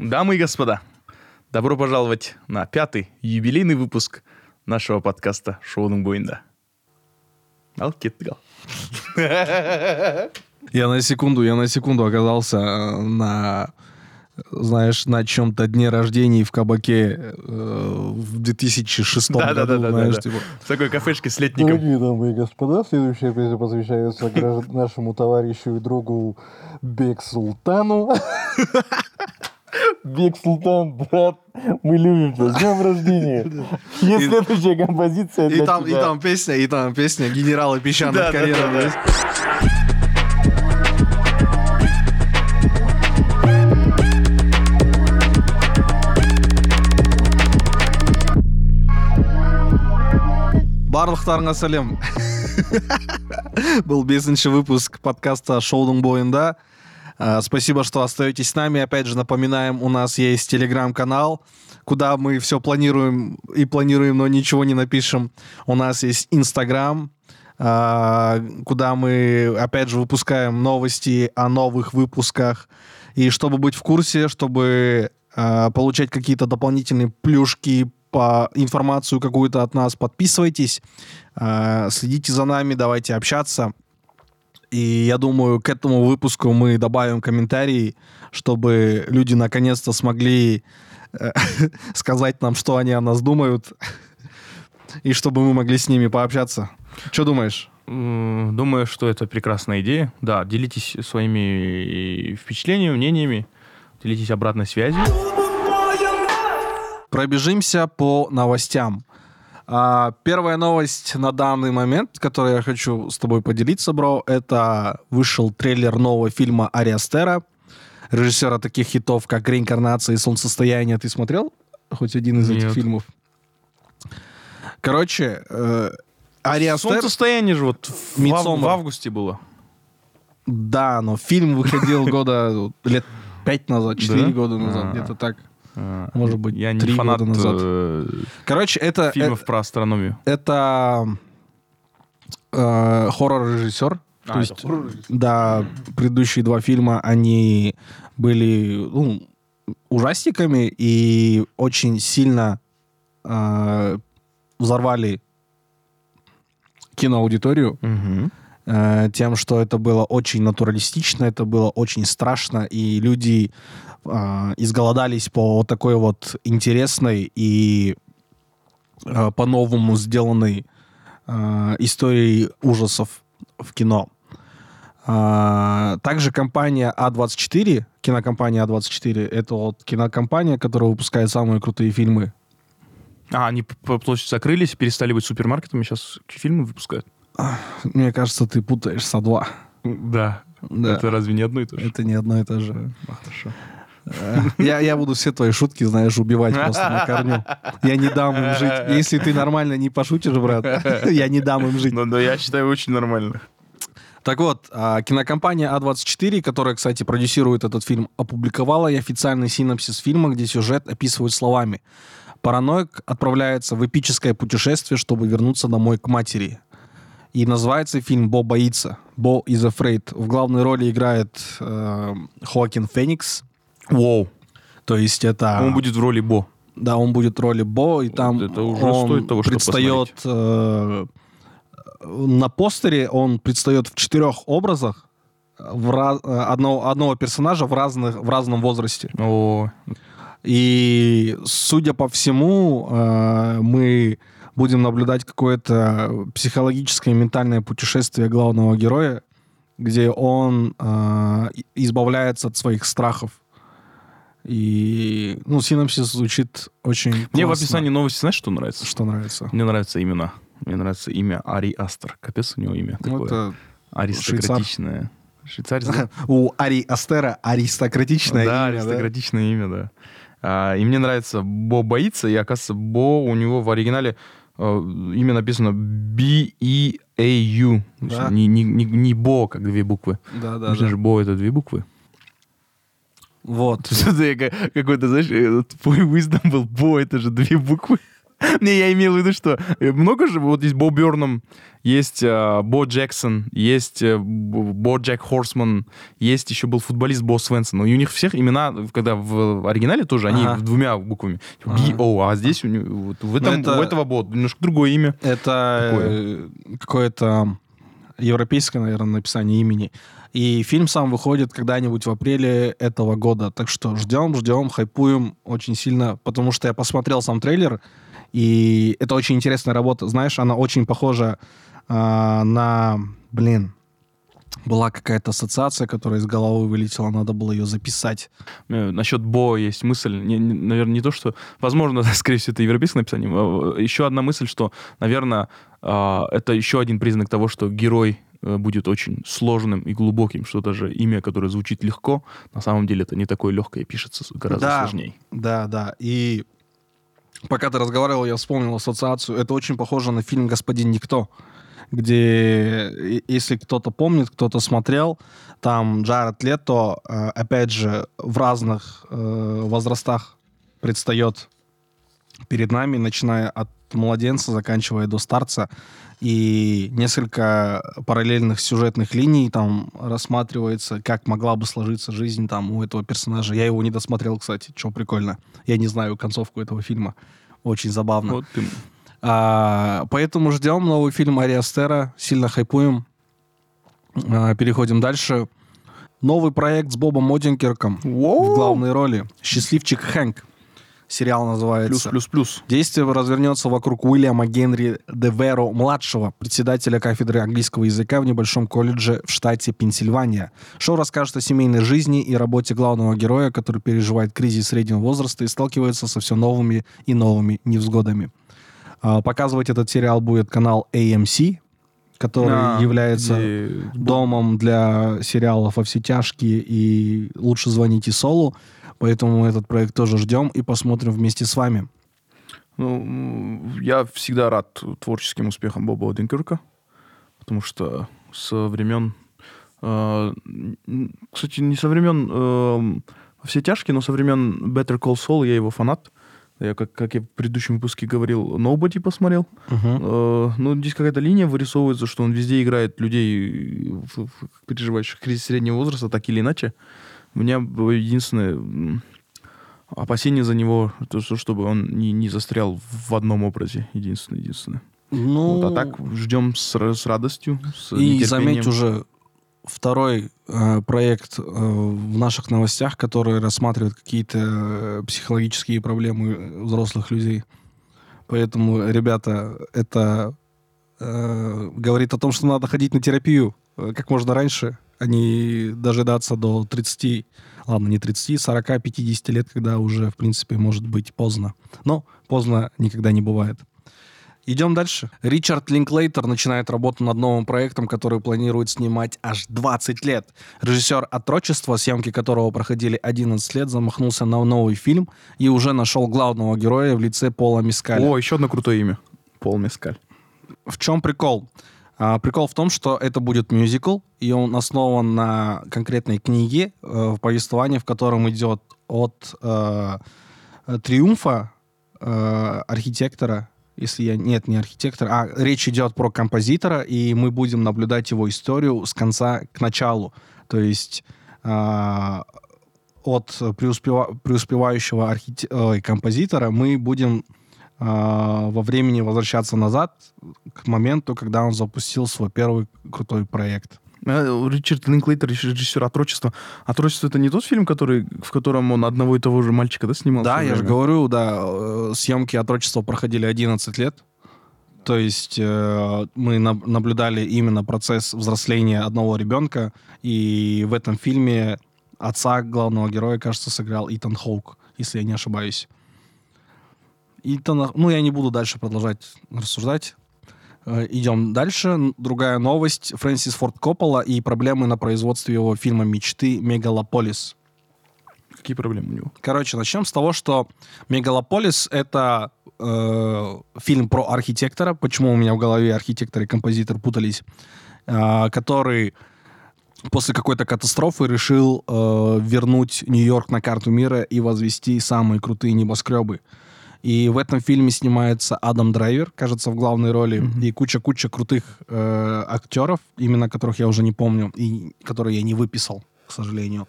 Дамы и господа, добро пожаловать на пятый юбилейный выпуск нашего подкаста «Шоуның бойында». Ал кеттік ал. Я на секунду, я на секунду оказался э, на, знаешь, на чем-то дне рождения в кабаке э, в 2006 году, Да-да-да-да-да. знаешь, типа. В такой кафешке с летником. Дорогие дамы и господа, следующая песня посвящается нашему товарищу и другу Бек Султану. Бек Султан, брат, мы любим тебя. С днем рождения. Есть И- следующая композиция И для там, и тебя. там песня, и там песня генерала песчаных Да, да, карьеров. да, да. знаешь. барлықтарыңа сәлем был бесінші выпуск подкаста шоудың бойында Спасибо, что остаетесь с нами. Опять же, напоминаем, у нас есть телеграм-канал, куда мы все планируем и планируем, но ничего не напишем. У нас есть инстаграм, а, куда мы, опять же, выпускаем новости о новых выпусках. И чтобы быть в курсе, чтобы а, получать какие-то дополнительные плюшки по информацию какую-то от нас, подписывайтесь, следите за нами, давайте общаться. И я думаю, к этому выпуску мы добавим комментарии, чтобы люди наконец-то смогли э, сказать нам, что они о нас думают, и чтобы мы могли с ними пообщаться. Что думаешь? Думаю, что это прекрасная идея. Да, делитесь своими впечатлениями, мнениями, делитесь обратной связью. Пробежимся по новостям. А, Первая новость на данный момент, которую я хочу с тобой поделиться, бро, это вышел трейлер нового фильма Ари Астера, режиссера таких хитов, как «Реинкарнация» и «Солнцестояние». Ты смотрел хоть один из этих Нет. фильмов? Короче, э, Ари Астер... Солнцестояние же вот в, Мидсоммар. в августе было. Да, но фильм выходил года лет пять назад, четыре Да? года назад, А. где-то так. А, Может быть, я не три фанат года назад. э, Короче, это... фильмов э, про астрономию. это э, хоррор-режиссер. А, То это есть, да, предыдущие два фильма, они были ну, ужастиками и очень сильно э, взорвали киноаудиторию э, тем, что это было очень натуралистично, это было очень страшно, и люди э, изголодались по вот такой вот интересной и э, по-новому сделанной э, истории ужасов в кино. А, Также компания А24, кинокомпания А24, это вот кинокомпания, которая выпускает самые крутые фильмы. А, они по площади закрылись, перестали быть супермаркетами, сейчас фильмы выпускают. Мне кажется, ты путаешь со два. Да. Да. Это разве не одно и то же? Это не одно и то же. А, Хорошо. Я, я буду все твои шутки, знаешь, убивать просто на корню. Я не дам им жить. Если ты нормально не пошутишь, брат, я не дам им жить. Но, но я считаю очень нормально. Так вот, а, кинокомпания А24, которая, кстати, продюсирует этот фильм, опубликовала и официальный синопсис фильма, где сюжет описывают словами. Параноик отправляется в эпическое путешествие, чтобы вернуться домой к матери. И называется фильм «Бо боится». «Бо is afraid». В главной роли играет э, Хоакин Феникс. Воу. То есть это... Он будет в роли Бо. Да, он будет в роли Бо, и там это уже он стоит того, предстает э, на постере он предстает в четырех образах в раз- э, одного, одного персонажа в, разных, в разном возрасте. О, И, судя по всему, э, мы будем наблюдать какое-то психологическое ментальное путешествие главного героя, где он э, и- избавляется от своих страхов. И, ну, синопсис звучит очень Мне в классно. описании новости знаешь, что нравится? Что нравится? Мне нравятся имена. Мне нравится имя Ари Астер. Капец у него имя Ну, такое. это Аристократичное. Швейцарец, да? у Ари Астера аристократичное да, имя, да? аристократичное имя, да. А, и мне нравится Бо боится, и оказывается, Бо у него в оригинале э, имя написано B-E-A-U. Да. Не, не, не, не Бо, как две буквы. Да, да, да. же Бо это две буквы. Вот. То есть это я ка- какой-то, знаешь, твой wisdom был Бо, это же две буквы. Не, я имел в виду, что э, много же, вот есть Бо Бёрном, есть э, Бо Джексон, есть э, Бо Джек Хорсман, есть еще был футболист Бо Свенсон. И у них всех имена, когда в оригинале тоже, они Ага. двумя буквами. Типа Ага. B.O., а здесь у, него, вот в этом, это- у этого Бо немножко другое имя. Это э, какое-то европейское, наверное, написание имени. И фильм сам выходит когда-нибудь в апреле этого года. Так что ждем, ждем, хайпуем очень сильно, потому что я посмотрел сам трейлер, и это очень интересная работа. Знаешь, она очень похожа а, на... Блин, была какая-то ассоциация, которая из головы вылетела, надо было ее записать. Э, Насчет Бо есть мысль, не- не- наверное, не то, что... Возможно, скорее всего, это европейское написание. а, Еще одна мысль, что, наверное, а, это еще один признак того, что герой э, будет очень сложным и глубоким, что даже имя, которое звучит легко, на самом деле это не такое легкое, пишется гораздо Да. сложнее. Да, да. И пока ты разговаривал, я вспомнил ассоциацию. Это очень похоже на фильм «Господин Никто», где, и- если кто-то помнит, кто-то смотрел, там Джаред Лето, э, опять же, в разных э, возрастах предстает перед нами, начиная от младенца, заканчивая до старца. И несколько параллельных сюжетных линий там рассматривается, как могла бы сложиться жизнь там у этого персонажа. Я его не досмотрел, кстати, что прикольно. Я не знаю концовку этого фильма. Очень забавно. Вот ты- А, поэтому ждем новый фильм Ари Астера. Сильно хайпуем. А, переходим дальше. Новый проект с Бобом Одинкерком в главной роли. «Счастливчик Хэнк». Сериал называется. плюс, плюс. Действие развернется вокруг Уильяма Генри Деверо младшего, председателя кафедры английского языка в небольшом колледже в штате Пенсильвания. Шоу расскажет о семейной жизни и работе главного героя, который переживает кризис среднего возраста и сталкивается со все новыми и новыми невзгодами. А, Показывать этот сериал будет канал AMC, который А, является где- домом для сериалов «Во все тяжкие» и «Лучше звоните Солу». Поэтому этот проект тоже ждем и посмотрим вместе с вами. Ну, я всегда рад творческим успехам Боба Оденкирка, потому что со времен... э, кстати, не со времен э, «Все тяжкие», но со времен Better Call Saul я его фанат. Я, как, как я в предыдущем выпуске говорил, Nobody посмотрел. Э, ну, здесь какая-то линия вырисовывается, что он везде играет людей, переживающих кризис среднего возраста, так или иначе. У меня было единственное опасение за него, то, что чтобы он не, не застрял в одном образе. Единственное, единственное. Ну, Вот, а так ждем с, с радостью, с и заметь уже второй э, проект э, в наших новостях, который рассматривает какие-то э, психологические проблемы взрослых людей. Поэтому, ребята, это э, говорит о том, что надо ходить на терапию э, как можно раньше, а не дожидаться до 30, ладно, не 30, 40, 50 лет, когда уже, в принципе, может быть поздно. Но поздно никогда не бывает. Идем дальше. Ричард Линклейтер начинает работу над новым проектом, который планирует снимать аж 20 лет. Режиссер «Отрочества», съемки которого проходили 11 лет, замахнулся на новый фильм и уже нашел главного героя в лице Пола Мискаля. О, еще одно крутое имя. Пол Мескаль. В чем прикол? А, прикол в том, что это будет мюзикл, и он основан на конкретной книге, э, повествовании, в котором идет от э, э, триумфа э, архитектора, если я... Нет, не архитектора, а речь идет про композитора, и мы будем наблюдать его историю с конца к началу. То есть а, от преуспева- преуспевающего архите- ой, композитора мы будем во времени возвращаться назад к моменту, когда он запустил свой первый крутой проект. Э, Ричард Линклейтер, режиссер «Отрочества». «Отрочество» — это не тот фильм, который, в котором он одного и того же мальчика да, снимал? Да, я же говорю, да, э, съемки отрочества проходили 11 лет. То есть э, мы наб- наблюдали именно процесс взросления одного ребенка, и в этом фильме отца главного героя, кажется, сыграл Итан Хоук, если я не ошибаюсь. Итана, ну, я не буду дальше продолжать рассуждать. Э, Идем дальше. Другая новость. Фрэнсис Форд Коппола и проблемы на производстве его фильма «Мечты. Мегалополис». Какие проблемы у него? Короче, начнем с того, что «Мегалополис» — это э, фильм про архитектора. Почему у меня в голове архитектор и композитор путались? Э, который после какой-то катастрофы решил э, вернуть Нью-Йорк на карту мира и возвести самые крутые небоскребы. И в этом фильме снимается Адам Драйвер, кажется, в главной роли, Мгм. и куча-куча крутых э, актеров, именно которых я уже не помню, и которые я не выписал, к сожалению.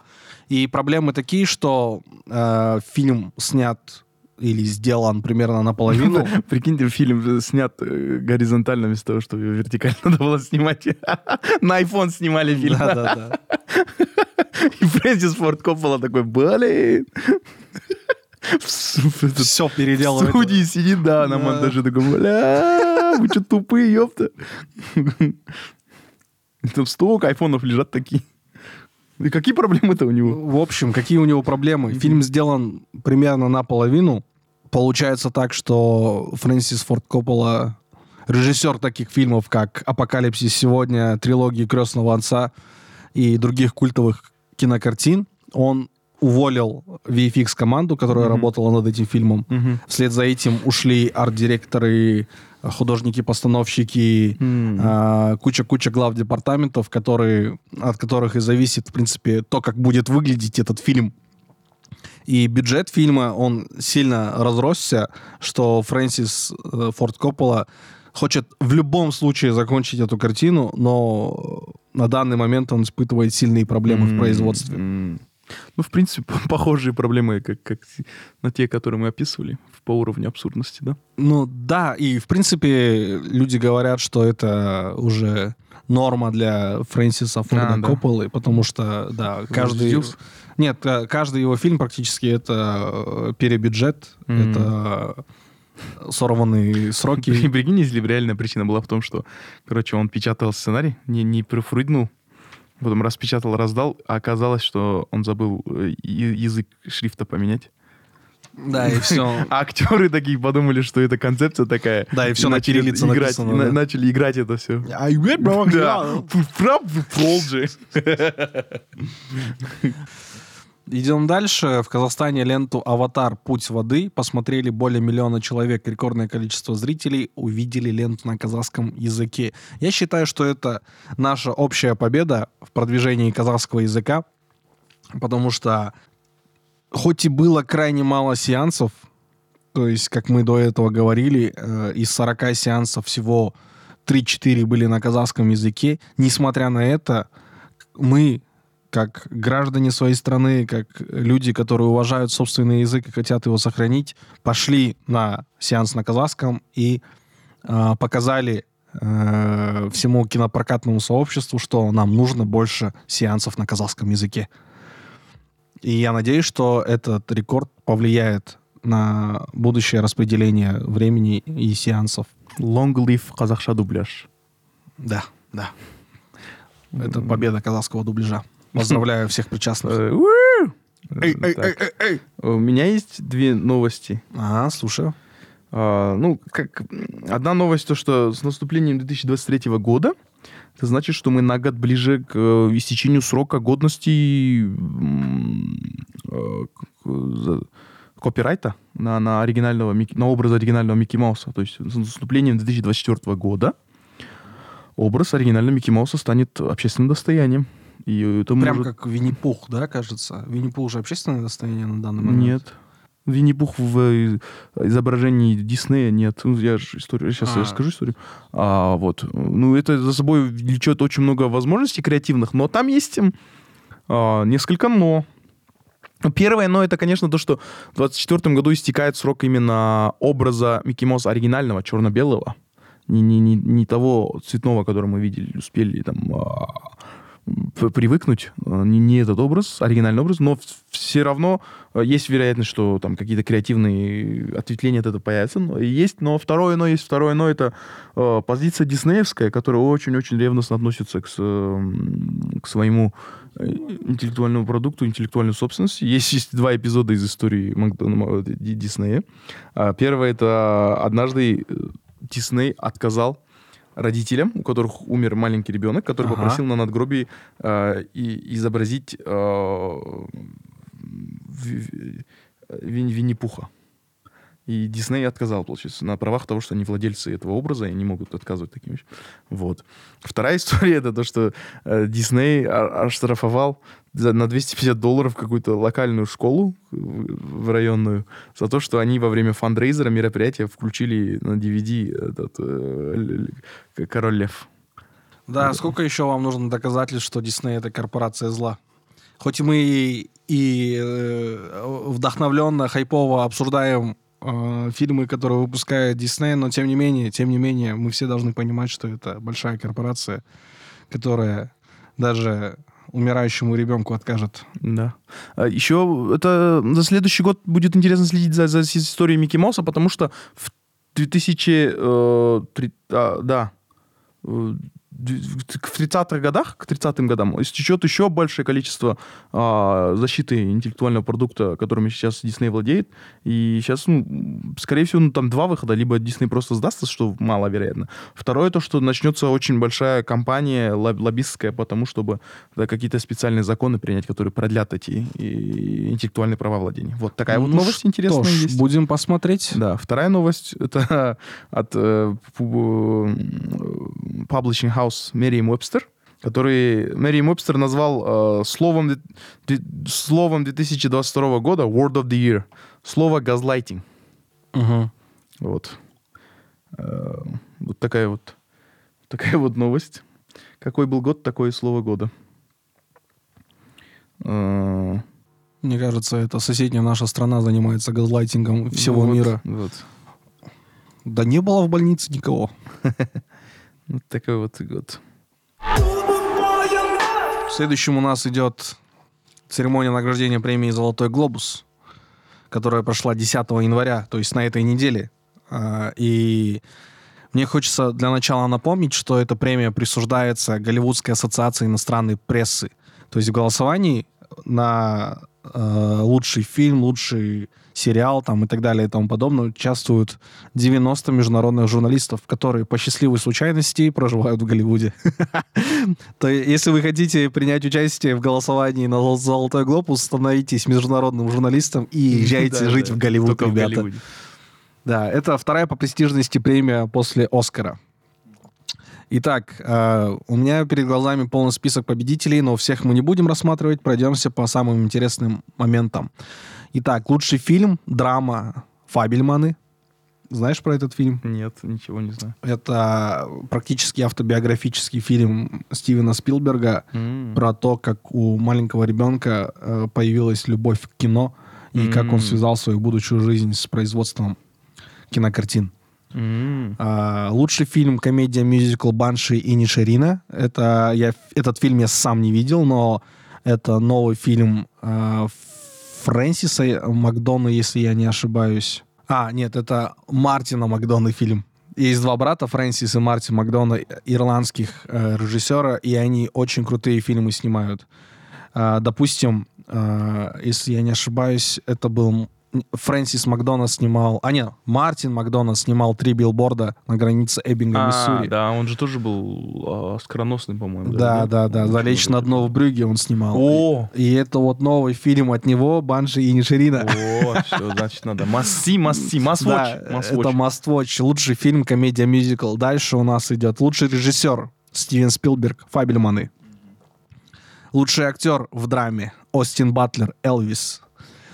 И проблемы такие, что э, фильм снят или сделан примерно наполовину. Прикиньте, фильм снят э, горизонтально вместо того, чтобы вертикально надо было снимать. На iPhone снимали фильм. Да-да-да. И Фрэнсис Форд Коппола такой, блин. В в Все в переделывает. студии сидит, да, на монтаже такой, бля, вы что тупые, ёпта. Там столько айфонов лежат такие. И какие проблемы-то у него? В общем, какие у него проблемы? Фильм сделан примерно наполовину. Получается так, что Фрэнсис Форд Коппола, режиссер таких фильмов, как «Апокалипсис сегодня», трилогии «Крестного отца» и других культовых кинокартин, он уволил VFX-команду, которая Мгм. работала над этим фильмом. Вслед за этим ушли арт-директоры, художники-постановщики, М. а, куча-куча глав департаментов, которые, от которых и зависит, в принципе, то, как будет выглядеть этот фильм. И бюджет фильма, он сильно разросся, что Фрэнсис э, Форд Коппола хочет в любом случае закончить эту картину, но на данный момент он испытывает сильные проблемы в М, производстве. м. Ну, в принципе, похожие проблемы, как, как на те, которые мы описывали, по уровню абсурдности, да? Ну да, и в принципе люди говорят, что это уже норма для Фрэнсиса Форда А, да. Копполы, потому что, да, каждый... Взъелся? Нет, э, каждый его фильм практически это э, перебюджет, Мгм. это сорванные сроки. Прикинь, если бы реальная причина была в том, что, короче, он печатал сценарий, не, не профрыгнул, потом распечатал, раздал, а оказалось, что он забыл э, язык шрифта поменять. Да, и все. А актеры такие подумали, что это концепция такая. Да, и всё на начали кириллице играть, написано, и на- да. Начали играть это все. А, Да. Фрап, фролджи. Идем дальше. В Казахстане ленту «Аватар. Путь воды» посмотрели более миллиона человек. Рекордное количество зрителей увидели ленту на казахском языке. Я считаю, что это наша общая победа в продвижении казахского языка, потому что хоть и было крайне мало сеансов, то есть, как мы до этого говорили, э, из 40 сеансов всего 3-4 были на казахском языке, несмотря на это, мы как граждане своей страны, как люди, которые уважают собственный язык и хотят его сохранить, пошли на сеанс на казахском и э, показали э, всему кинопрокатному сообществу, что нам нужно больше сеансов на казахском языке. И я надеюсь, что этот рекорд повлияет на будущее распределение времени и сеансов. Long live казахша дубляж. Да, да. Это победа казахского дубляжа. Поздравляю всех причастных. Э, уу! Так, У меня есть две новости. Ага, слушаю. А, ну, как одна новость, то, что с наступлением 2023 года, это значит, что мы на год ближе к э, истечению срока годности э, за- копирайта на, на, оригинального, на образ оригинального Микки Мауса. То есть с наступлением 2024 года образ оригинального Микки Мауса станет общественным достоянием. И это Прям может- как Винни-Пух, да, кажется? Винни-Пух уже общественное достояние на данный момент? Нет. Винни-Пух в э, изображении Диснея нет. Ну, я же историю, сейчас А. я расскажу историю. А, вот. Ну, это за собой влечет очень много возможностей креативных, но там есть м, а, несколько но. Первое но это, конечно, то, что в 2024 году истекает срок именно образа Микки Мауса оригинального, черно-белого. Не, не, не, не того цветного, который мы видели, успели там а, привыкнуть. А, Не, этот образ, оригинальный образ, но все равно а, есть вероятность, что там какие-то креативные ответвления от этого появятся. Но Есть, но второе но есть. Второе но это э, позиция диснеевская, которая очень-очень ревностно относится к, м, к своему э, интеллектуальному продукту, интеллектуальной собственности. Есть, есть два эпизода из истории Диснея. А, Первое это однажды э, Дисней отказал родителям, у которых умер маленький ребенок, который Ага. попросил на надгробии э, и, изобразить э, Ви- Ви- Винни- Винни-Пуха. И Дисней отказал, получается, на правах того, что они владельцы этого образа, и они могут отказывать таким вещам. Вот. Вторая история — это то, что э, Дисней оштрафовал за- на 250 долларов какую-то локальную школу в районную за то, что они во время фандрейзера мероприятия включили на DVD этот э, «Король лев». Да, сколько еще вам нужно доказательств, что Дисней это корпорация зла? Хоть мы и, и э, вдохновленно, хайпово обсуждаем э, фильмы, которые выпускает Дисней, но тем не менее, тем не менее, мы все должны понимать, что это большая корпорация, которая даже умирающему ребенку откажет. Да. А еще это за следующий год будет интересно следить за, за историей Микки Мауса, потому что в 2000... э, а, да. Э, в 30-х годах, к 30-м годам, истечет еще большее количество а, защиты интеллектуального продукта, которыми сейчас Дисней владеет. И сейчас, ну, скорее всего, ну, там два выхода. Либо Дисней просто сдастся, что маловероятно. Второе, то, что начнется очень большая кампания лоб- лоббистская по тому, чтобы да, какие-то специальные законы принять, которые продлят эти и, интеллектуальные права владения. Вот такая вот Ну новость интересная ж, есть. будем посмотреть. Да, вторая новость это от э, э, Publishing House Merriam-Webster, который Merriam-Webster назвал э, словом, словом 2022 года Word of the Year. Слово газлайтинг. Мгм. Вот. Э, вот такая вот такая вот новость. Какой был год, такое слово года. Э, Мне кажется, это соседняя наша страна занимается газлайтингом всего вот, мира. Вот. Да не было в больнице никого. Вот такой вот год. Следующим у нас идет церемония награждения премии «Золотой глобус», которая прошла 10 января, то есть на этой неделе. А, И мне хочется для начала напомнить, что эта премия присуждается Голливудской ассоциации иностранной прессы. То есть в голосовании на э, лучший фильм, лучший сериал там, и так далее и тому подобное участвуют 90 международных журналистов, которые по счастливой случайности проживают в Голливуде. То если вы хотите принять участие в голосовании на «Зол- «Золотой глобус», становитесь международным журналистом и езжайте жить в Голливуд, ребята. Да, это вторая по престижности премия после «Оскара». Итак, э, у меня перед глазами полный список победителей, но всех мы не будем рассматривать, пройдемся по самым интересным моментам. Итак, лучший фильм, драма «Фабельманы». Знаешь про этот фильм? Нет, ничего не знаю. Это практически автобиографический фильм Стивена Спилберга М. про то, как у маленького ребенка э, появилась любовь к кино и как он связал свою будущую жизнь с производством кинокартин. М. А, лучший фильм комедия мюзикл Банши и Нишерина. Это я этот фильм я сам не видел, но это новый фильм а, Фрэнсиса Макдона, если я не ошибаюсь. А, нет, это Мартина Макдона фильм. Есть два брата, Фрэнсис и Мартин Макдона, ирландских э, режиссера, и они очень крутые фильмы снимают. А, допустим, а, если я не ошибаюсь, это был Фрэнсис Макдональд снимал... А, нет, Мартин Макдональд снимал «Три билборда» на границе Эббинга, А, Миссури. да, он же тоже был а, оскароносный, по-моему. Да, да, да. Он «Залечь на дно в Брюге» он снимал. О! И это вот новый фильм от него, Банши и Нишерина. О, все, значит, надо. Масси, масси, масвоч. Да, это Must Лучший фильм, комедия, мюзикл. Дальше у нас идет лучший режиссер Стивен Спилберг, Фабельманы. Лучший актер в драме Остин Батлер, Элвис.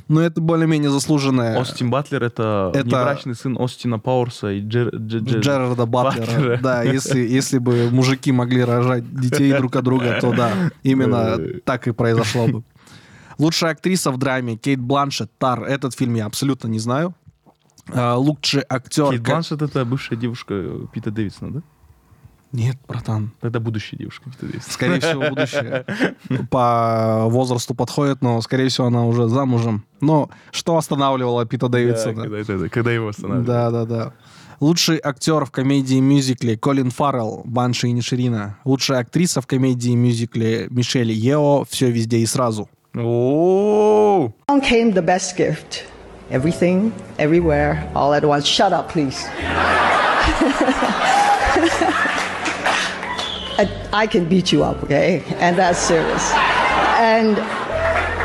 Ну, это более-менее заслуженное. Остин Батлер это, Это- внебрачный сын Остина Пауэрса и Джер... Дж- Дж- Джерарда Батлера. Батлера. Да, если, если бы мужики могли рожать детей друг от друга, то да, именно так и произошло бы. Лучшая актриса в драме Кейт Бланшет, Тар. Этот фильм я абсолютно не знаю. А, Лучший актер... Кейт Бланшет это бывшая девушка Пита Дэвидсона, да? Нет, братан. Тогда будущая девушка. Скорее всего, будущее по возрасту подходит, но, скорее всего, она уже замужем. Но что останавливало Пита Да, Дэвидсона? когда, его останавливали. Да, да, да. Лучший актер в комедии и мюзикле Колин Фаррелл, Банши и Ниширина. Лучшая актриса в комедии и мюзикле Мишель Ео, «Все везде и сразу». О, Along came the best gift. Everything, everywhere, all at once. Shut up, please. I, can beat you up, okay? And that's serious. And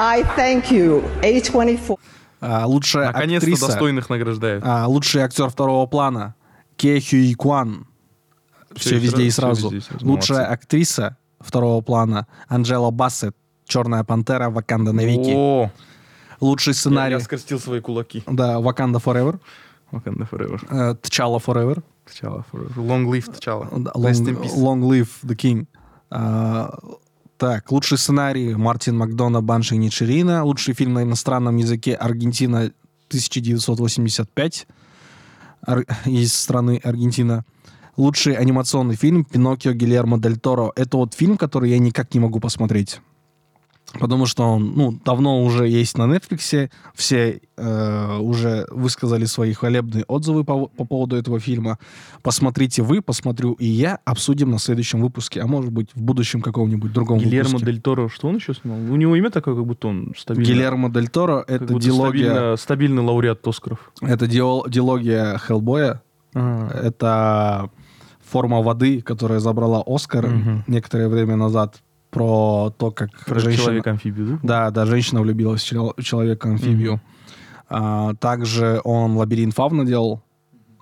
I thank you, A24. А, лучшая Наконец-то актриса. достойных награждают. А, лучший актер второго плана. Ке Хюи Кван. Все, Всё и везде и сразу, везде сразу. Лучшая Молодцы. актриса второго плана. Анджела Бассет. Черная пантера. Ваканда навеки. О, Лучший я, сценарий. я скрестил свои кулаки. Да, Ваканда Forever. Wakanda Forever. T'Challa Forever. T'Challa Forever. Long live T'Challa. Long. Long Live the King. Так, лучший сценарий Мартин Макдона Банши и Ничерина. Лучший фильм на иностранном языке Аргентина 1985 Ар- из страны Аргентина. Лучший анимационный фильм Пиноккио Гильермо Дель Торо. Это вот фильм, который я никак не могу посмотреть. Потому что он ну, давно уже есть на Netflix. Все э, уже высказали свои хвалебные отзывы по, по поводу этого фильма. Посмотрите вы, посмотрю и я. Обсудим на следующем выпуске. А может быть, в будущем каком-нибудь другом Гильермо выпуске. Дель Торо, что он еще снимал? У него имя такое, как будто он стабильно. Гильермо Дель Торо — это будто диалогия, стабильно- стабильный лауреат Оскаров. это диал- диалогия Хеллбоя. Ага. Это форма воды, которая забрала Оскар Мгм. некоторое время назад про то, как Про женщина- человека-амфибию, Да, да? да, женщина влюбилась в чел- человека-амфибию. А, также он «Лабиринт Фавна» делал.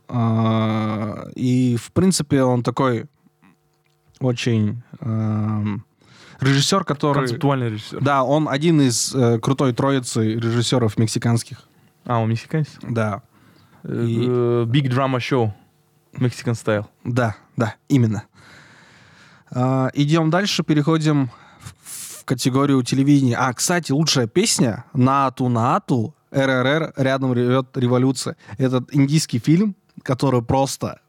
А, и, в принципе, он такой очень эм, режиссер, который... Концептуальный режиссер. Да, он один из э, крутой троицы режиссеров мексиканских. А, он мексиканец? Да, Э, И- э, Big Drama Show. Mexican Style. да, да, именно. А, идем дальше, переходим в, в категорию телевидения. А, кстати, лучшая песня «Наату Наату» РРР «Рядом ревет революция». Этот индийский фильм, который просто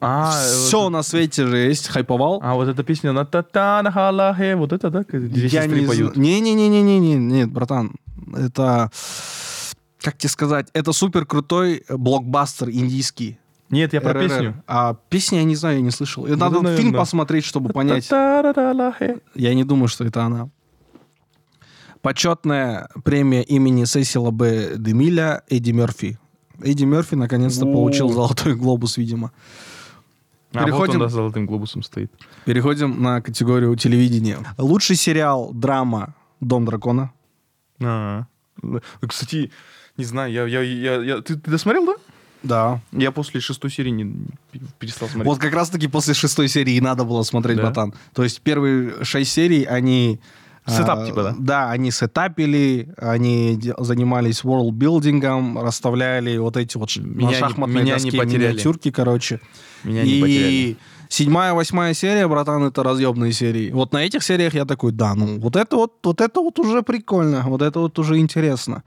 А, все вот, на свете же есть, хайповал. а, вот эта песня на та та на ха хе вот это, да? Здесь Я не поют. Не-не-не-не-не, нет, братан. Это, как тебе сказать, это супер крутой блокбастер индийский. Нет, я про РРР. песню. А песни я не знаю, я не слышал. И Надо наверное, фильм посмотреть, чтобы понять. Я не думаю, что это она. Почетная премия имени Сесила Б. Демиля Эдди Мерфи. Эдди Мерфи наконец-то О. получил золотой глобус, видимо. А вот Переходим- он, да, с золотым глобусом стоит. Переходим на категорию телевидения. Лучший сериал драма Дом дракона. А. Ну, Кстати, не знаю, я, я, я, я- ты, ты досмотрел, да? Да. Я после шестой серии не, перестал смотреть. Вот как раз-таки после шестой серии и надо было смотреть, Да? братан. То есть первые шесть серий, они... Setup а, типа, да? Да, они сетапили, они занимались world-building ом, расставляли вот эти вот Меня на не- меня не доске потеряли. миниатюрки, короче. Меня не потеряли. и седьмая, восьмая серия, братан, это разъемные серии. Вот на этих сериях я такой, да, ну вот это вот, вот это вот уже прикольно, вот это вот уже интересно.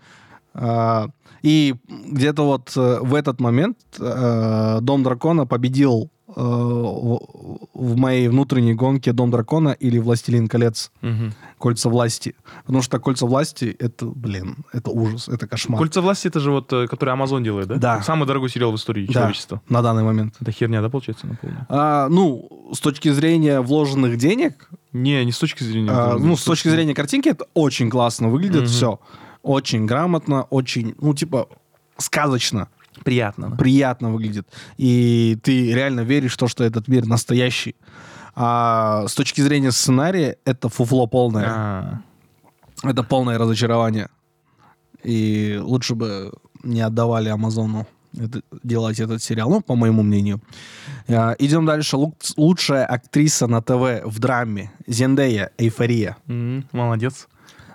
А, И где-то вот э, в этот момент э, Дом Дракона победил э, в моей внутренней гонке Дом Дракона или Властелин колец, Мгм. Кольца власти. Потому что Кольца власти это, блин, это ужас, это кошмар. Кольца власти это же вот, э, который Amazon делает, да? Да. Самый дорогой сериал в истории Да, человечества. на данный момент. Это херня, да, получается, напомню? А, ну, с точки зрения вложенных денег, Не, не с точки зрения... а, ну, с точки зрения картинки, это очень классно выглядит Мгм. все. Очень грамотно, очень, ну, типа, сказочно. Приятно. да. приятно выглядит. И ты реально веришь в то, что этот мир настоящий. А с точки зрения сценария, это фуфло полное. А, Это полное разочарование. И лучше бы не отдавали Амазону это- делать этот сериал, ну, по моему мнению. А, идем дальше. Лу- Лучшая актриса на ТВ в драме. Зендея, Эйфория. м, молодец.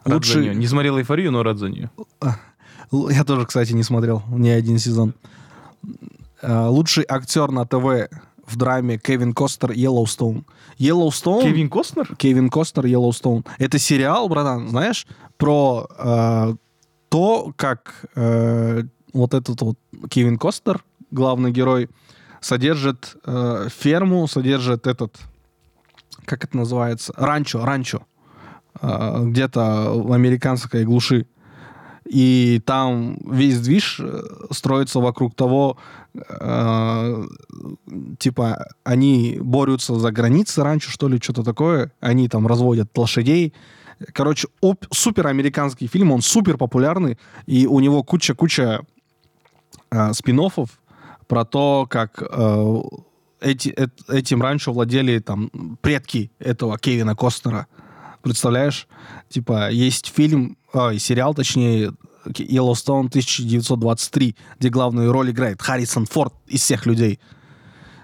Рад Лучший- за нее. Не смотрел эйфорию, но рад за нее. Л- Я тоже, кстати, не смотрел ни один сезон. А, Лучший актер на ТВ в драме Кевин Костер, Yellowstone. Yellowstone... Кевин Костнер? Кевин Костер, Yellowstone. Это сериал, братан, знаешь, про э, то, как э, вот этот вот Кевин Костер, главный герой, содержит э, ферму, содержит этот, как это называется, ранчо, ранчо, где-то в американской глуши. И там весь движ э, строится вокруг того, э, типа, они борются за границы раньше, что ли, что-то такое. Они там разводят лошадей. Короче, оп- супер американский фильм, он супер популярный, и у него куча-куча э, спин про то, как э, эти, эт- этим раньше владели там предки этого Кевина Костнера. Представляешь? Типа, есть фильм, ой, сериал, точнее, Yellowstone 1923, где главную роль играет Харрисон Форд из всех людей.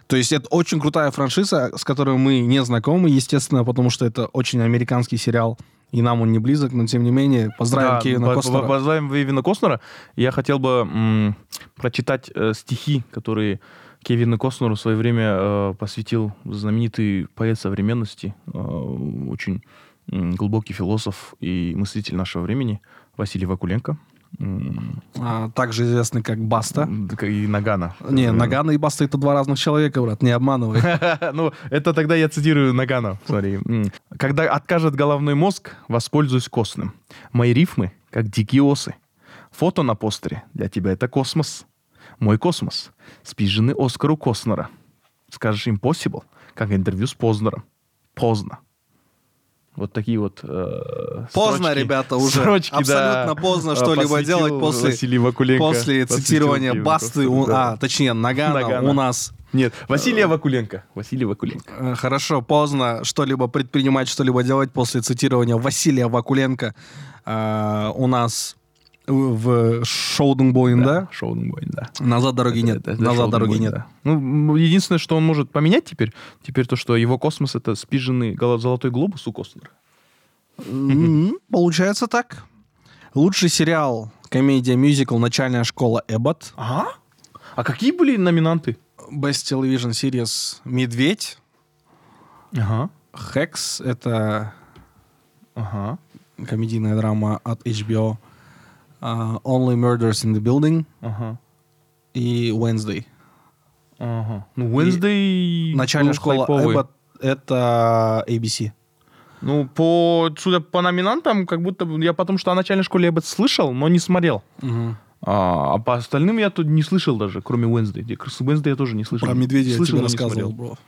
То есть это очень крутая франшиза, с которой мы не знакомы, естественно, потому что это очень американский сериал, и нам он не близок, но тем не менее поздравим Да, Кевина по- Костнера. по- Поздравим Кевина Костнера. Я хотел бы м, прочитать э, стихи, которые Кевин Костнеру в свое время э, посвятил знаменитый поэт современности, э, очень глубокий философ и мыслитель нашего времени Василий Вакуленко. А, также известный как Баста. И Нагана. Не, Э, Нагана и Баста это два разных человека, брат, не обманывай. Ну, это тогда я цитирую Нагана. Смотри. Когда откажет головной мозг, воспользуюсь костным. Мои рифмы, как дикие осы. Фото на постере. Для тебя это космос. Мой космос. Спишь жены Оскару Костнера. Скажешь impossible, как интервью с Познером. Поздно. Вот такие вот э, Поздно, строчки- ребята, уже. строчки, да, Абсолютно поздно э, что-либо делать после-. После цитирования Басты, у- да. а, точнее, Нагана, Нагана. у нас Нет, Василия Вакуленко. Василий Вакуленко. Э, Хорошо, поздно что-либо предпринимать, что-либо делать после цитирования Василия Вакуленко э, у нас в шоу Дунгбоин, да? Шоу Дунгбоин, да. Назад дороги Это- нет. это- это Назад дороги нет. Ну, единственное, что он может поменять теперь, теперь то, что его космос — это спиженный золотой глобус у Костнера. М, Получается так. Лучший сериал, комедия, мюзикл «Начальная школа Эббот». Ага. А какие были номинанты? Best Television Series «Медведь». Ага. «Хекс» — это Ага. комедийная драма от HBO. А, «Only Murders in the Building» Ага. и «Wednesday». Ага. Ну, Wednesday... Начальная школа. Эббот — это ABC. Ну, по, судя по номинантам, как будто бы я потому что о начальной школе Эббот слышал, но не смотрел. А, а по остальным я тут не слышал даже, кроме Wednesday. Wednesday я тоже не слышал. Про медведя я Слышал, тебе но не рассказывал, смотрел. бро.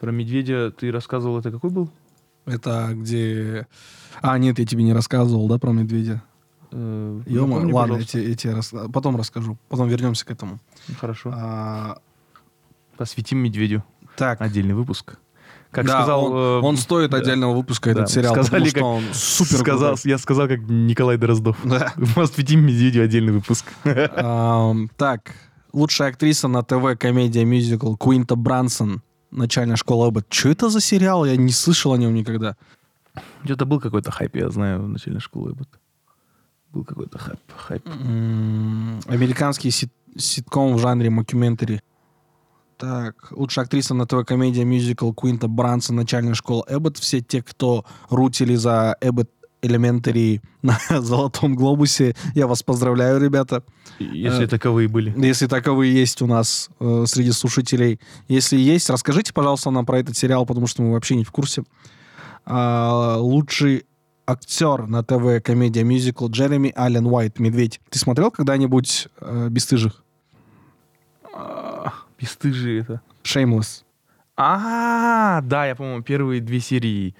Про медведя ты рассказывал, это какой был? Это где... А, нет, я тебе не рассказывал, да, про медведя? Э, Ё-моё, напомни, ладно, я тебе, я тебе рас- потом расскажу. Потом вернемся к этому. Хорошо. А, Посвятим медведю. так, Отдельный выпуск. Как да, сказал... он, э, он стоит да, отдельного выпуска, этот да, сериал, сказали, потому что как- он супер сказал. Я сказал, как Николай Дроздов. Да. Посвятим медведю отдельный выпуск. Так, лучшая актриса на ТВ, комедия, мюзикл Куинта Брансон, начальная школа Эббот. Что это за сериал? Я не слышал о нем никогда. Где-то был какой-то хайп, я знаю, в начальной школе. Эббот. Был какой-то хайп. хайп. Американский сит- ситком в жанре мокюментари. Так, лучшая актриса на ТВ комедия мюзикл Куинта Брансон начальная школа Эббот. Все те, кто рутили за Эббот Элементари на Золотом Глобусе. Я вас поздравляю, ребята. Если Э, таковые были. Если таковые есть у нас э, среди слушателей. Если есть, расскажите, пожалуйста, нам про этот сериал, потому что мы вообще не в курсе. А, лучший актер на ТВ комедия мюзикл Джереми Аллен Уайт «Медведь». Ты смотрел когда-нибудь э, «Бесстыжих»? А, Бесстыжие это. «Shameless». А, да, я, по-моему, первые две серии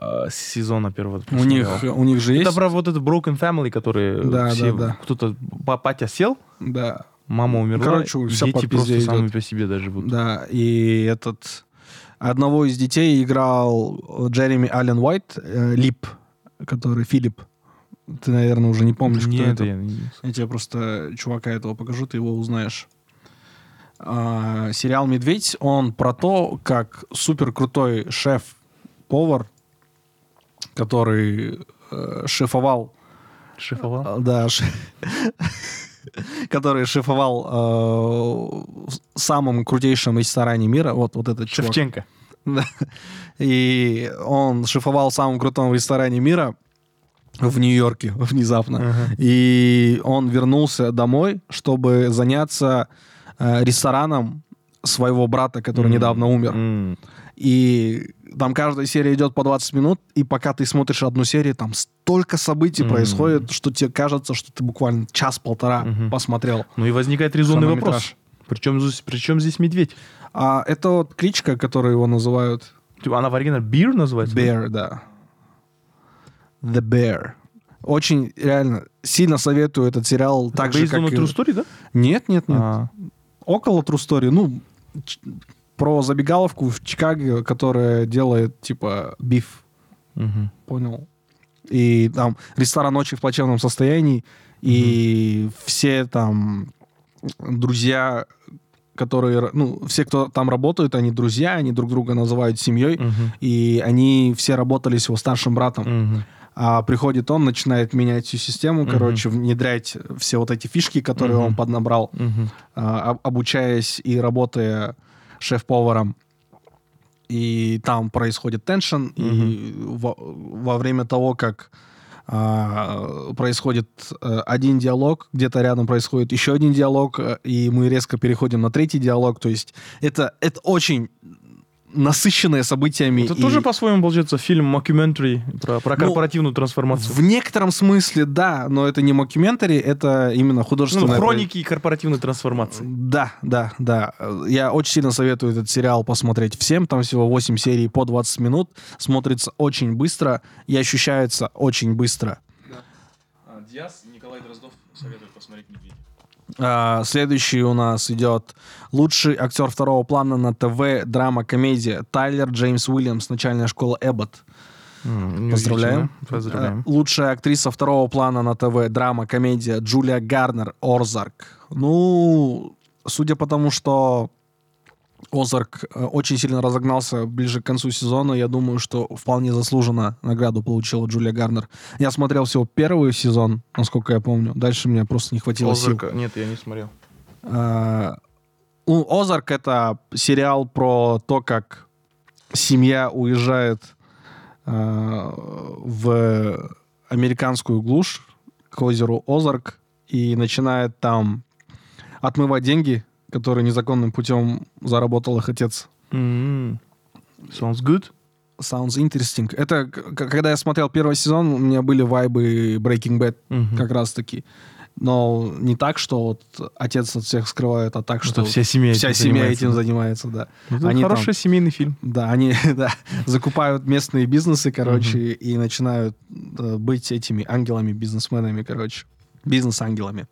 э, сезона первого У них, у них же есть... Это про вот этот Broken Family, которые Да, все, да, да. кто-то, па- папа сел, Да, мама умерла, Короче, по дети просто идет. сами по себе даже живут. да. И этот... Одного из детей играл Джереми Аллен Уайт, э, Лип, который Филипп. Ты, наверное, уже не помнишь, кто Нет, это. я не- Я тебе просто чувака этого покажу, ты его узнаешь. А, сериал «Медведь», он про то, как супер крутой шеф-повар, который э, шефовал, Шефовал? э, да, ш- который шефовал э, в самом крутейшем ресторане мира, вот, вот этот чувак. Да. И он шефовал в самом крутом ресторане мира в Нью-Йорке внезапно. Ага. И он вернулся домой, чтобы заняться э, рестораном своего брата, который М, недавно умер. м. И там каждая серия идет по 20 минут, и пока ты смотришь одну серию, там столько событий М. происходит, что тебе кажется, что ты буквально час-полтора Мгм. посмотрел. Ну и возникает резонный вопрос. Причем причем здесь медведь? А это вот кличка, которую его называют Типа, Она в оригинале Бир называется? Bear, да. The Bear. Очень, реально, сильно советую этот сериал. Так же, Based как on a и- true story, да? Нет, нет, нет. А, Около True Story. Ну, про забегаловку в Чикаго, которая делает, типа, биф. мгм. Понял? И там ресторан очень в плачевном состоянии, И все там друзья, которые, ну, все, кто там работают, они друзья, они друг друга называют семьей, Мгм. и они все работали с его старшим братом. Мгм. А приходит он, начинает менять всю систему, Мгм. короче, внедрять все вот эти фишки, которые Мгм. он поднабрал, Мгм. а, об- обучаясь и работая шеф-поваром. И там происходит tension, и во, во время того, как происходит э, один диалог, где-то рядом происходит еще один диалог, э, и мы резко переходим на третий диалог. То есть это, это очень насыщенное событиями. Это и- тоже, по-своему, получается, фильм мокюментари про, про Ну, корпоративную трансформацию. В некотором смысле, да, но это не мокюментари, это именно Ну, художественное... хроники корпоративной трансформации. Да, да, да. Я очень сильно советую этот сериал посмотреть всем. Там всего 8 серий по 20 минут. Смотрится очень быстро и ощущается очень быстро. Диас Николай Дроздов советует посмотреть «Медведь». А, следующий у нас идет лучший актер второго плана на ТВ, драма-комедия Тайлер Джеймс Уильямс, начальная школа Эббот. Поздравляем. Поздравляем. Э, Лучшая актриса второго плана на ТВ, драма, комедия Джулия Гарнер, Орзарк. Ну, судя по тому, что Озарк э, очень сильно разогнался ближе к концу сезона, я думаю, что вполне заслуженно награду получила Джулия Гарнер. Я смотрел всего первый сезон, насколько я помню. Дальше мне просто не хватило сил. Озарка. Нет, я не смотрел. А, ну, Озарк это сериал про то, как семья уезжает а, в американскую глушь к озеру Озарк и начинает там отмывать деньги, которые незаконным путем заработал их отец. М. Sounds good. Sounds interesting. Это когда я смотрел первый сезон, у меня были вайбы Breaking Bad Мгм. как раз таки. Но не так, что вот отец от всех скрывает, а так, Что что вся семья вся этим семья занимается, этим да. занимается, да. Ну, Это Они хороший семейный фильм. Да, они да, закупают местные бизнесы, короче, и начинают э, быть этими ангелами-бизнесменами, короче. Бизнес-ангелами.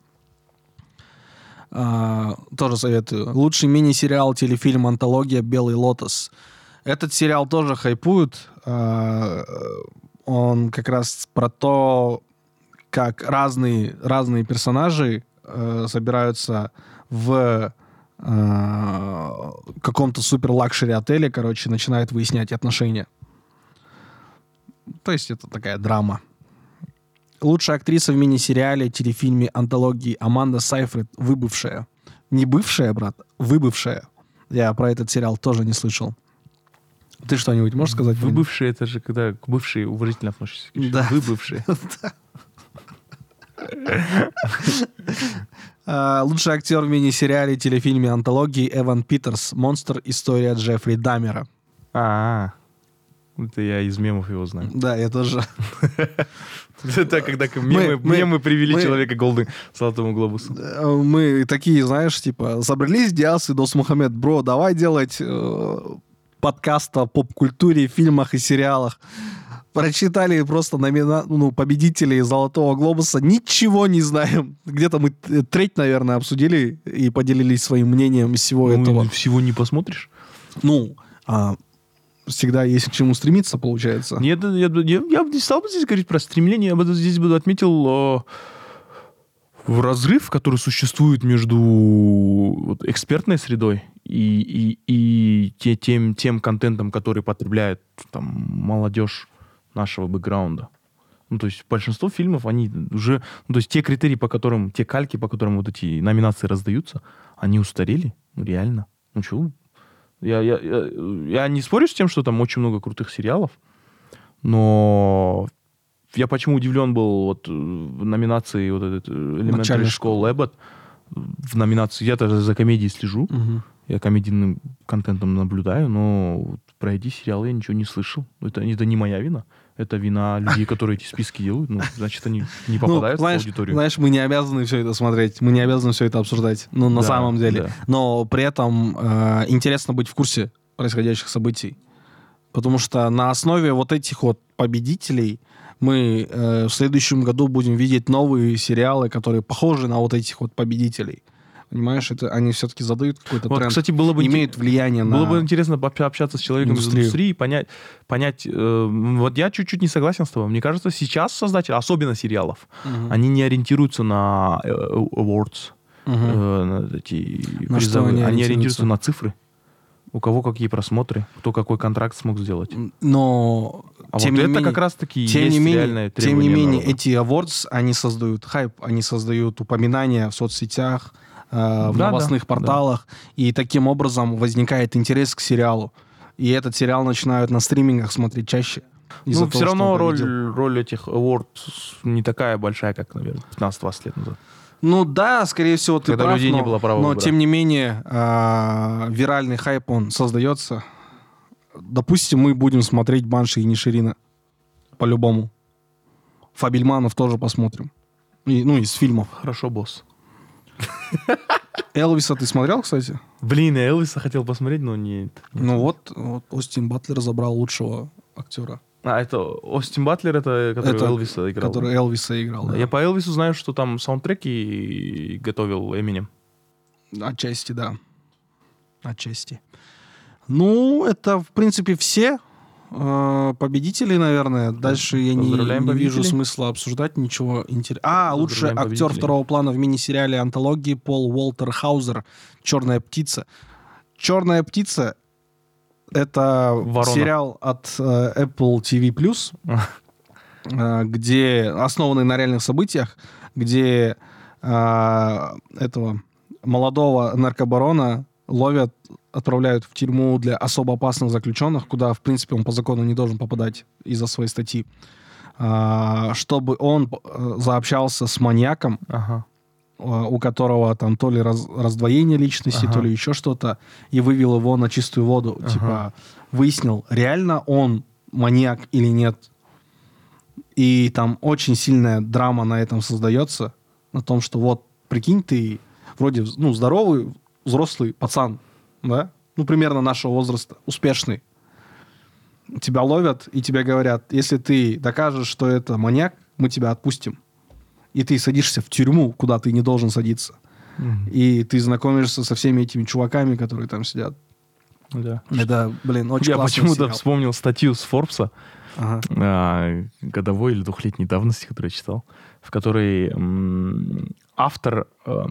А, тоже советую. Лучший мини-сериал, телефильм, антология «Белый лотос». Этот сериал тоже хайпуют. А, он как раз про то, как разные, разные персонажи э, собираются в каком-то супер luxury отеле, короче, начинают выяснять отношения. То есть это такая драма. Лучшая актриса в мини-сериале, телефильме, антологии Аманда Сайфред «Выбывшая». Не бывшая, брат, выбывшая. Я про этот сериал тоже не слышал. Ты что-нибудь можешь сказать? Вы бывшие, это же когда к бывшие уважительно относишься. Да. Вы бывшие. А, лучший актер в мини-сериале, телефильме, антологии Эван Питерс. Монстр. История Джеффри Даммера. А, это я из мемов его знаю. Да, я тоже. Это когда мемы мы- мемы привели человека к Золотому глобусу. Мы такие, знаешь, типа, собрались Диас и Дос Мухаммед, бро, давай делать э, подкаст о поп-культуре, фильмах и сериалах. Прочитали просто номина... ну, победителей Золотого Глобуса. Ничего не знаем. Где-то мы треть, наверное, обсудили и поделились своим мнением из всего Ну, этого. Всего не посмотришь? Ну, а, всегда есть к чему стремиться, получается. Нет, я, я, я, не стал бы здесь говорить про стремление, я бы здесь бы отметил э, разрыв, который существует между экспертной средой и, и, и те, тем, тем контентом, который потребляет там, молодежь нашего бэкграунда. Ну, то есть большинство фильмов, они уже... Ну, то есть те критерии, по которым... Те кальки, по которым вот эти номинации раздаются, они устарели. Ну, реально. Ну, чего? Я, я, я, я не спорю с тем, что там очень много крутых сериалов, но я почему удивлен был вот э, в номинации вот этот Elementary School Эббот, в номинации, я-то за комедией слежу, Мгм. я комедийным контентом наблюдаю, но про эти сериалы я ничего не слышал. Это, это не моя вина. Это вина людей, которые эти списки делают. Ну, значит, они не Ну, попадают знаешь, в аудиторию. знаешь, мы не обязаны все это смотреть, мы не обязаны все это обсуждать, ну, на Да, самом деле. да. Но при этом э, интересно быть в курсе происходящих событий. Потому что на основе вот этих вот победителей мы э, в следующем году будем видеть новые сериалы, которые похожи на вот этих вот победителей. Понимаешь, это они все-таки задают какой-то Вот, тренд. кстати, было бы имеют влияние на... Было бы интересно пообщ- общаться с человеком индустрию. из индустрии, понять, понять. э, вот я чуть-чуть не согласен с тобой. Мне кажется, сейчас создатели, особенно сериалов, Мгм. они не ориентируются на э, awards, Мгм. э, на эти На призовые. они Они ориентируются? ориентируются на цифры. У кого какие просмотры, кто какой контракт смог сделать. Но А тем вот не это менее, как раз-таки тем есть не менее, тем не менее, народа. эти awards, они создают хайп, они создают упоминания в соцсетях, э, в Да, новостных да, порталах, и таким образом возникает интерес к сериалу. И этот сериал начинают на стримингах смотреть чаще. из-за Ну, того, все равно роль, роль этих awards не такая большая, как, наверное, 15-20 лет назад. Ну да, скорее всего, ты Когда прав, людей не но, было права но выбора. тем не менее а, виральный хайп он создается. Допустим, мы будем смотреть Банши и Ниширина по-любому. Фабельманов тоже посмотрим. И, ну, из фильмов. Хорошо, босс. Элвиса ты смотрел, кстати? Блин, я Элвиса хотел посмотреть, но не... Ну вот, вот Остин Батлер забрал лучшего актера, А, это Остин Батлер, это который Это Элвиса играл. который Элвиса играл. Да. Я по Элвису знаю, что там саундтреки готовил Эминем. Отчасти, да. Отчасти. Ну, это, в принципе, все э, победители, наверное. Дальше я не, не вижу победителей. смысла обсуждать ничего интересного. А, лучший актер победителей. второго плана в мини-сериале антологии Пол Уолтер Хаузер «Черная птица». «Черная птица» — это Ворона. сериал от э, Apple TV+, э, где основанный на реальных событиях, где э, этого молодого наркобарона ловят, отправляют в тюрьму для особо опасных заключенных, куда, в принципе, он по закону не должен попадать из-за своей статьи, а, чтобы он э, заобщался с маньяком, Ага. э, у которого там то ли раз- раздвоение личности, Ага. то ли еще что-то, и вывел его на чистую воду. Ага. Типа, выяснил, реально он маньяк или нет. И там очень сильная драма на этом создается, на том, что вот, прикинь, ты вроде, ну, здоровый, взрослый пацан, да? Ну, примерно нашего возраста, успешный. Тебя ловят и тебе говорят, если ты докажешь, что это маньяк, мы тебя отпустим. И ты садишься в тюрьму, куда ты не должен садиться. И ты знакомишься со всеми этими чуваками, которые там сидят. Да. Это, блин, очень Я почему-то сериал. вспомнил статью с Форбса Ага. а, годовой или двухлетней давности, которую я читал, в которой м, автор э,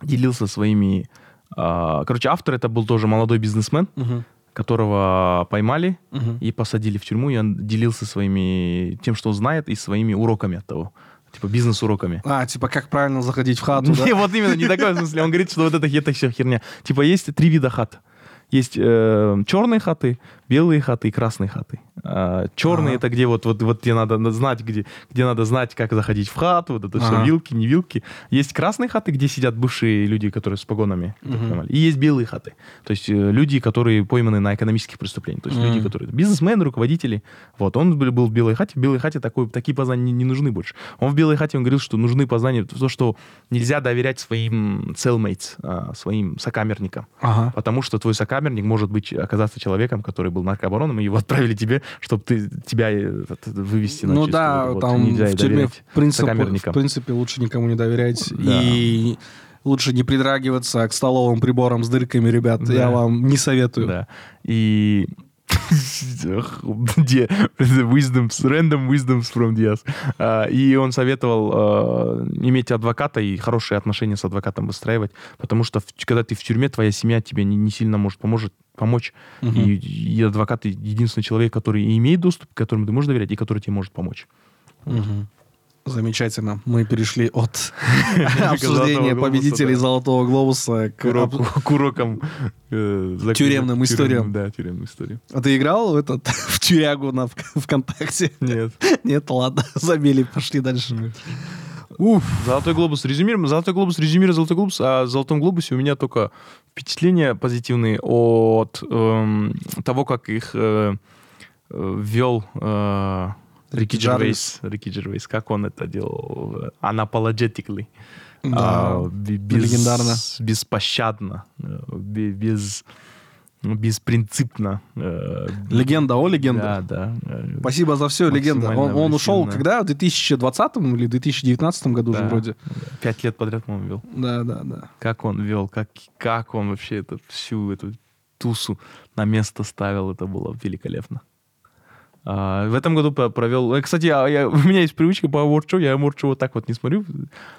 делился своими... а, короче, автор это был тоже молодой бизнесмен, Мгм. которого поймали Мгм. и посадили в тюрьму, и он делился своими тем, что он знает, и своими уроками от того. Типа бизнес-уроками. А, типа, как правильно заходить в хату, да? Не, вот именно, не такой смысле. Он говорит, что вот это, это все херня. Типа есть три вида хат. Есть э, черные хаты, белые хаты и красные хаты. А, черные Ага. это где вот, вот, вот тебе надо на- знать, где, где надо знать, как заходить в хату, вот это все, Ага. вилки, не вилки. Есть красные хаты, где сидят бывшие люди, которые с погонами. поймали. И есть белые хаты. То есть э, люди, которые пойманы на экономических преступлениях. То есть люди, Мгм. которые бизнесмены, руководители. Вот, он был был в белой хате. В белой хате такой, такие познания не, не нужны больше. Он в белой хате, он говорил, что нужны познания, то, что нельзя доверять своим cellmates, а, своим сокамерникам. Ага. Потому что твой сокамерник может быть оказаться человеком, который был наркобароном, и его отправили тебе, чтобы ты, тебя э, этот, вывести на Ну чистую да. Вот там в тюрьме, в принципе, в принципе, лучше никому не доверять. Да. И лучше не придрагиваться к столовым приборам с дырками, ребят. Да. Я вам не советую. Да. И wisdoms, random wisdoms from Diaz. А, И он советовал а, иметь адвоката и хорошие отношения с адвокатом выстраивать, потому что когда ты в тюрьме, твоя семья тебе не, сильно может поможет, помочь. Мгм. И, и адвокат единственный человек, который имеет доступ, которому ты можешь доверять, и который тебе может помочь. Мгм. Замечательно. Мы перешли от обсуждения победителей. Золотого глобуса к... Урокам. э, Тюремным историям. Да, тюремным историям. А ты играл в этот в тюрягу на Вк- ВКонтакте? Нет. Нет, ладно, забили, пошли дальше. Уф. Золотой глобус резюмируем. Золотой глобус резюмирует Золотой глобус. А в Золотом глобусе у меня только впечатления позитивные от эм, того, как их э, э, вел э, Рики Джервейс. Рики Джервейс. Как он это делал? Unapologetically. Да, А, бе- без- легендарно. Беспощадно. э, бе- Без беспринципно. э, Легенда о легенде. Да, да. Спасибо за все, легенда. Он, он ушел когда? В 2020 или 2019 году Да. вроде. Пять лет подряд, по-моему, вел. Да, да, да. Как он вел, как, как он вообще это, всю эту тусу на место ставил, это было великолепно. А, в этом году провел... э, Кстати, я- я- у меня есть привычка по Award Show, я Award Show вот так вот не смотрю.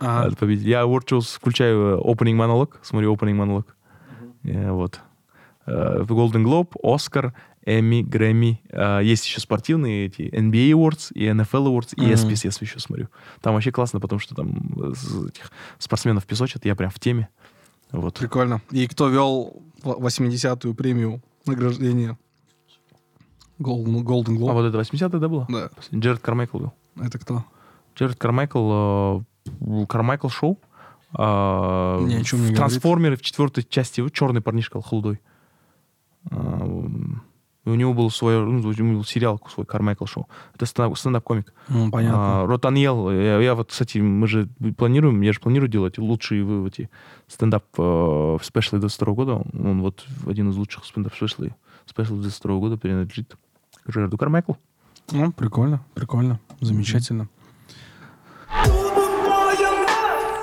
Ага. Я Award Show включаю э, opening монолог, смотрю opening монолог. Э, Вот. Golden Globe, Оскар, Эмми, Грэмми. Есть еще спортивные эти NBA Awards и NFL Awards, и Мгм. SPCS еще смотрю. Там вообще классно, потому что там этих спортсменов песочат, я прям в теме. Вот. Прикольно. И кто вел в- 80-ю премию награждения Golden, Golden А Globe? вот это 80-е, да, было? Да. Джеред Кармайкл был. Это кто? Джеред Кармайкл, э, Кармайкл шоу. Ни о чем не в. Трансформеры в четвертой части его черный парнишка худой. И у него был свой, ну, у него был сериал свой Кармайкл шоу. Это стендап- стендап-комик. М, понятно. А, Ротаньел, я, я вот, кстати, мы же планируем, я же планирую делать лучшие вы- эти стендап э, спешлы 22 года. Он вот один из лучших стендап спешлей спешлов 22 года принадлежит Джерарду Кармайклу. Ну, прикольно, прикольно, замечательно.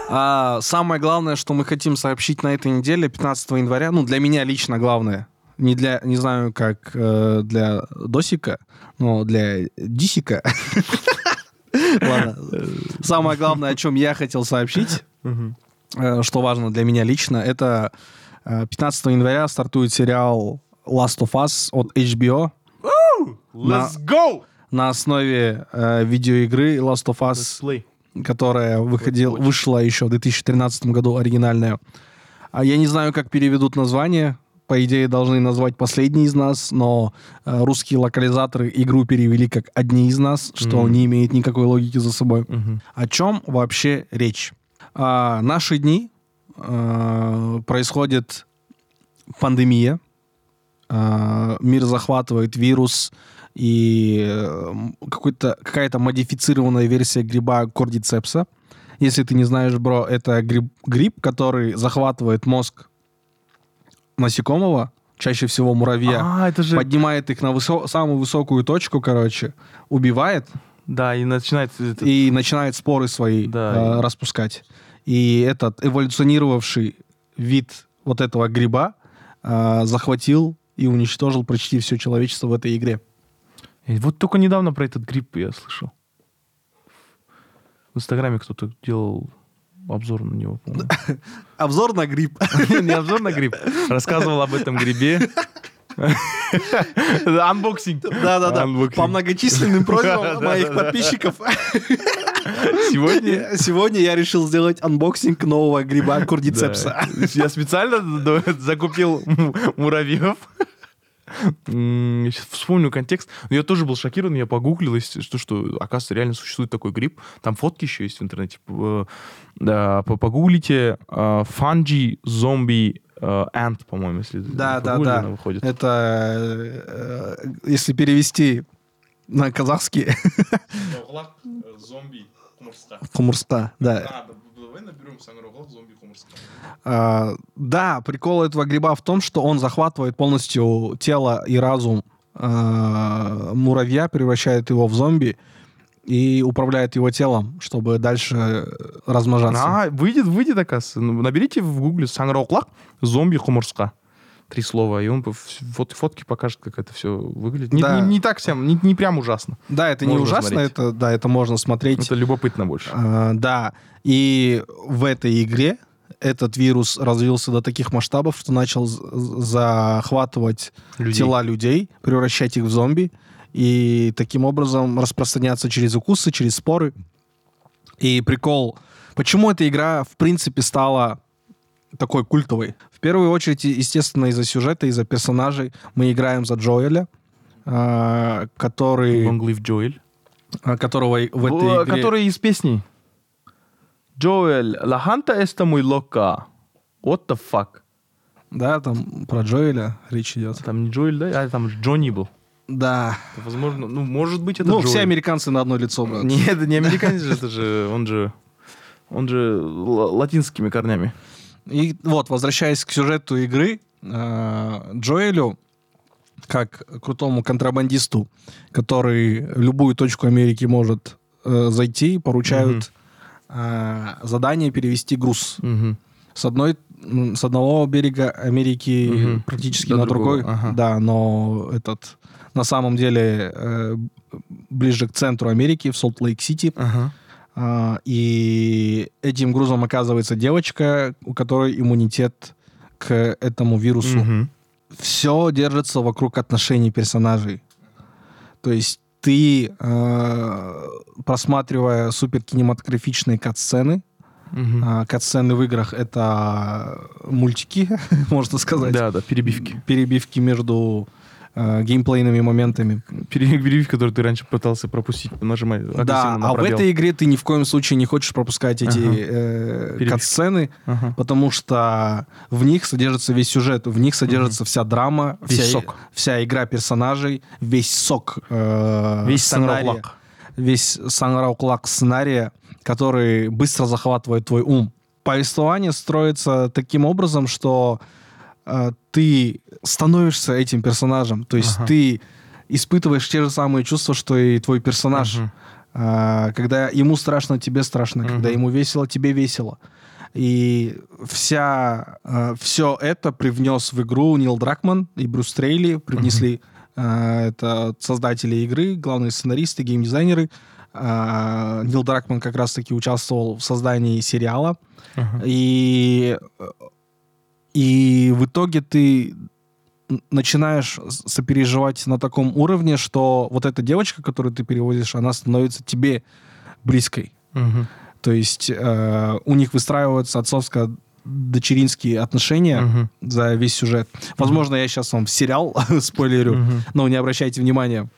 А самое главное, что мы хотим сообщить на этой неделе, 15 января, ну, для меня лично главное, не для, не знаю, как э, для Досика, но для Дисика. Ладно. Самое главное, о чем я хотел сообщить, э, что важно для меня лично, это э, 15 января стартует сериал Last of Us от HBO. На- go! на основе э, видеоигры Last of Us, Let's которая выходил, вышла еще в 2013 году оригинальная. А я не знаю, как переведут название. По идее, должны назвать «Последний из нас», но э, русские локализаторы игру перевели как «Одни из нас», что Мгм. не имеет никакой логики за собой. Мгм. О чем вообще речь? А, наши дни а, происходит пандемия, мир захватывает вирус и э, какой-то, какая-то модифицированная версия гриба кордицепса. Если ты не знаешь, бро, это гриб, гриб, который захватывает мозг насекомого, чаще всего муравья, А, это же... поднимает их на высо- самую высокую точку, короче, убивает, Да, и начинается... это- и начинает споры свои Да, э, и- распускать. И этот эволюционировавший вид вот этого гриба э, захватил и уничтожил почти все человечество в этой игре. И Вот только недавно про этот гриб я слышал. В Инстаграме кто-то делал обзор на него, по-моему. Обзор на гриб. Не обзор на гриб. Рассказывал об этом грибе. Анбоксинг. Да-да-да. По многочисленным просьбам моих подписчиков. Сегодня... Сегодня я решил сделать анбоксинг нового гриба кордицепса. Да. Я специально закупил муравьев. Я щас вспомню контекст. Но Я тоже был шокирован, я погуглил, если что, что, оказывается, реально существует такой гриб. Там фотки еще есть в интернете. П- Да, по- погуглите fungi zombie ant, по-моему, если Да, да, да. выходит. Это, э, если перевести на казахский, Зомби да. Давай наберем зомби хумурска. А, да, прикол этого гриба в том, что он захватывает полностью тело и разум а, муравья, превращает его в зомби и управляет его телом, чтобы дальше размножаться. А, выйдет, выйдет, оказывается. Наберите в гугле сангроклак зомби хумурска. Три слова, и он фот- фотки покажет, как это все выглядит. Не, Да. не- не так всем, не, не прям ужасно. Да, это не Можно ужасно, смотреть. это да, это можно смотреть. Это любопытно больше. А, да, и в этой игре этот вирус развился до таких масштабов, что начал захватывать Людей. тела людей, превращать их в зомби, и таким образом распространяться через укусы, через споры. И прикол, почему эта игра, в принципе, стала такой культовой? В первую очередь, естественно, из-за сюжета, из-за персонажей. Мы играем за Джоэля, а, который, Long live Joel. а, которого в этой игре... Который из песни. La hanta esta muy loca. What the fuck? Да, там про Джоэля речь идет. Там не Джоэль, да? А там Джонни был. Да. Это, возможно, ну, может быть, это ну, Джоэль. все американцы на одно лицо, брат. Нет, это не американец же, это же, он же, он же латинскими корнями. И вот, возвращаясь к сюжету игры, э, Джоэлю, как крутому контрабандисту, который в любую точку Америки может э, зайти, поручают э, задание перевести груз Мгм. с одной с одного берега Америки Мгм. практически До на другой, ага. да, но этот на самом деле э, ближе к центру Америки в Солт-Лейк-Сити. Ага. А, и этим грузом оказывается девочка, у которой иммунитет к этому вирусу. Мгм. Все держится вокруг отношений персонажей. То есть ты, э, просматривая суперкинематографичные кат-сцены, а, кат-сцены в играх — это мультики, можно сказать. Да, да, перебивки. Перебивки между э, геймплейными моментами. Пере- Перебивки, которые ты раньше пытался пропустить, нажимай Да, а в этой игре ты ни в коем случае не хочешь пропускать эти Ага. э, кат-сцены, Ага. потому что в них содержится весь сюжет, в них содержится вся драма, Весь вся, сок. вся игра персонажей, весь сок э, Весь сценария, Санрауклак. весь Санрауклак сценария, который быстро захватывает твой ум. Повествование строится таким образом, что ты становишься этим персонажем, то есть Ага. ты испытываешь те же самые чувства, что и твой персонаж. А, когда ему страшно, тебе страшно. Когда Мгм. ему весело, тебе весело. И вся, все это привнес в игру Нил Дракман и Брюс Трейли. Привнесли а, это создатели игры, главные сценаристы, геймдизайнеры. А, Нил Дракман как раз-таки участвовал в создании сериала. Ага. И, и в итоге ты начинаешь сопереживать на таком уровне, что вот эта девочка, которую ты переводишь, она становится тебе близкой. Мгм. То есть э, у них выстраиваются отцовско-дочеринские отношения Мгм. за весь сюжет. Возможно, я сейчас вам сериал спойлерю, Мгм. но не обращайте внимания.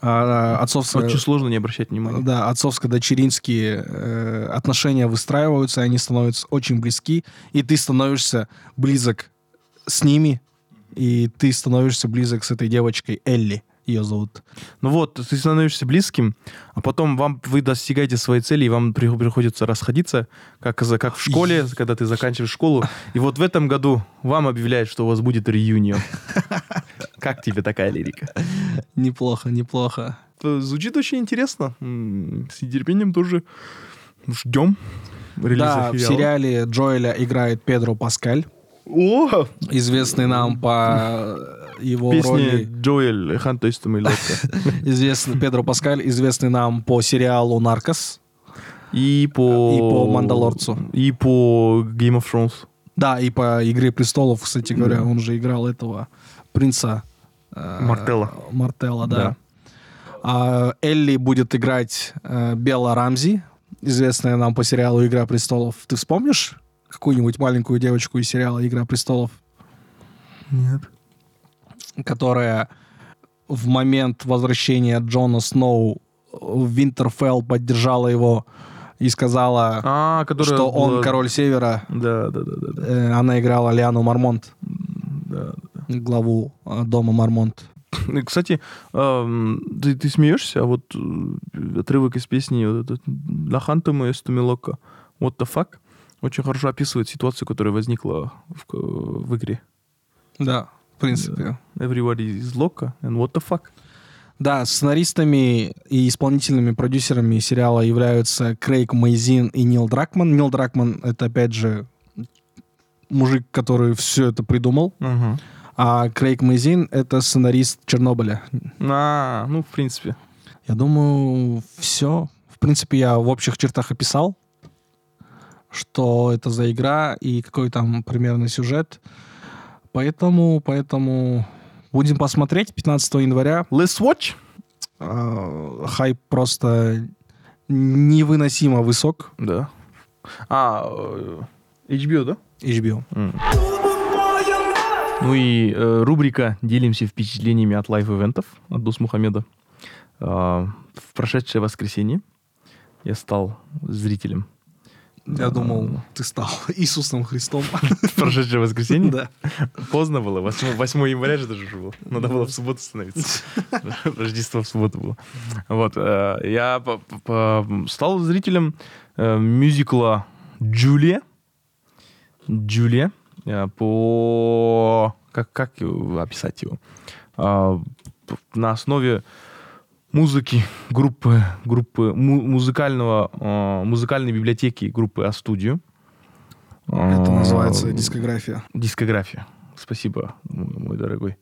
А, отцовско... Очень сложно не обращать внимания. Да, отцовско-дочеринские э, отношения выстраиваются, они становятся очень близки, и ты становишься близок с ними, и ты становишься близок с этой девочкой Элли, ее зовут. Ну вот, ты становишься близким, а потом вам вы достигаете своей цели, и вам при- приходится расходиться, как, как в школе, когда ты заканчиваешь школу. И вот в этом году вам объявляют, что у вас будет реюнион. Как тебе такая лирика? Неплохо, неплохо. Э, Звучит очень интересно. С нетерпением тоже ждем релиза Да, в сериале Джоэля играет Педро Паскаль, О, известный нам по его песни роли... Джоэль Ханто и Лока. Известный, Педро Паскаль, известный нам по сериалу «Наркос». И по... И по «Мандалорцу». И по Game of Thrones. Да, и по «Игре престолов», кстати говоря, он же играл этого принца. Э, Мартелла. Мартелла, да. Да. А Элли будет играть э, Белла Рамзи, известная нам по сериалу «Игра престолов». Ты вспомнишь какую-нибудь маленькую девочку из сериала «Игра престолов», Нет. которая в момент возвращения Джона Сноу в Винтерфелл поддержала его и сказала, А, которая что он была- король Севера. Да, да, да, да, да. Э, Она играла Лиану Мармонт, да. Главу э, дома Мармонт. Кстати, ты, ты смеешься, а вот э, отрывок из песни вот этот «La Hanta me esto me loca», «What the fuck» очень хорошо описывает ситуацию, которая возникла в, в игре. Да, в принципе. Everybody is loca and what the fuck. Да, сценаристами и исполнительными продюсерами сериала являются Крейг Мейзин и Нил Дракман. Нил Дракман — это, опять же, мужик, который все это придумал. А Крейг Мейзин — это сценарист Чернобыля. А, ну, в принципе. Я думаю, все. В принципе, я в общих чертах описал, что это за игра и какой там примерный сюжет. Поэтому, поэтому будем посмотреть 15 января. Let's watch. А, хайп просто невыносимо высок. Да. А, э, HBO, да? HBO. Ну и э, рубрика «Делимся впечатлениями от лайв-ивентов» от Дус Мухаммеда. А, в прошедшее воскресенье я стал зрителем. Я думал, ты стал Иисусом Христом. В прошедшее воскресенье? Да. Поздно было. 8, 8 января же даже было. Надо было в субботу становиться. Рождество в субботу было. Вот. э, Я стал зрителем э, мюзикла «Джулия». «Джулия». Э, по... Как, как описать его? А, на основе музыки группы, группы му- музыкального, а, музыкальной библиотеки группы А-студию. Это А, называется дискография. Дискография. Спасибо, мой дорогой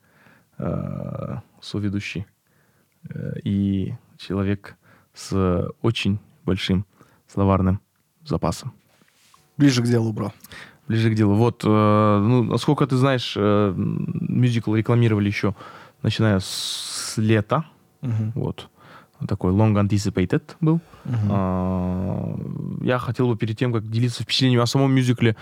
э, соведущий. Э, И человек с очень большим словарным запасом. Ближе к делу, бро. Ближе к делу. Вот, э, ну, насколько ты знаешь, э, мюзикл рекламировали еще, начиная с лета. Мгм. Вот. Такой long anticipated был. Мгм. А, Я хотел бы перед тем, как делиться впечатлением о самом мюзикле,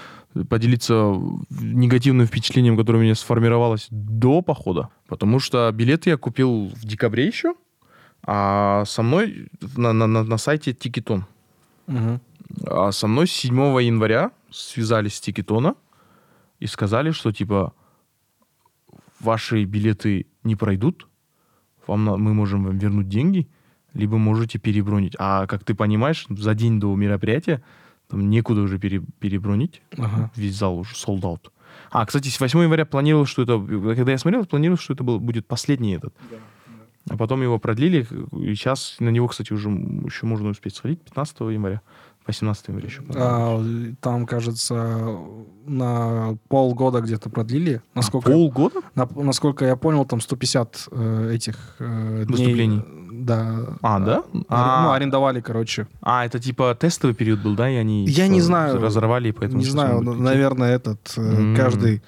поделиться негативным впечатлением, которое у меня сформировалось до похода. Потому что билеты я купил в декабре еще, а со мной на, на, на, на сайте Тикетон. Мгм. А со мной с 7 января связались с Тикетона и сказали, что типа ваши билеты не пройдут, вам мы можем вам вернуть деньги, либо можете перебронить. А как ты понимаешь, за день до мероприятия там некуда уже пере- перебронить. Ага. Весь зал уже sold out. А, кстати, с 8 января планировал, что это... Когда я смотрел, планировал, что это был, будет последний этот. А потом его продлили, и сейчас на него, кстати, уже еще можно успеть сходить 15 января. 18 января еще. А, там, кажется, на полгода где-то продлили. Насколько, Полгода? на- насколько я понял, там 150 э, этих э, дней. Выступлений. Да. А, да? Ари- А. Ну, арендовали, короче. А, это типа тестовый период был, да, и они Я не знаю. разорвали, поэтому... не знаю, идти. наверное, этот э, М. каждый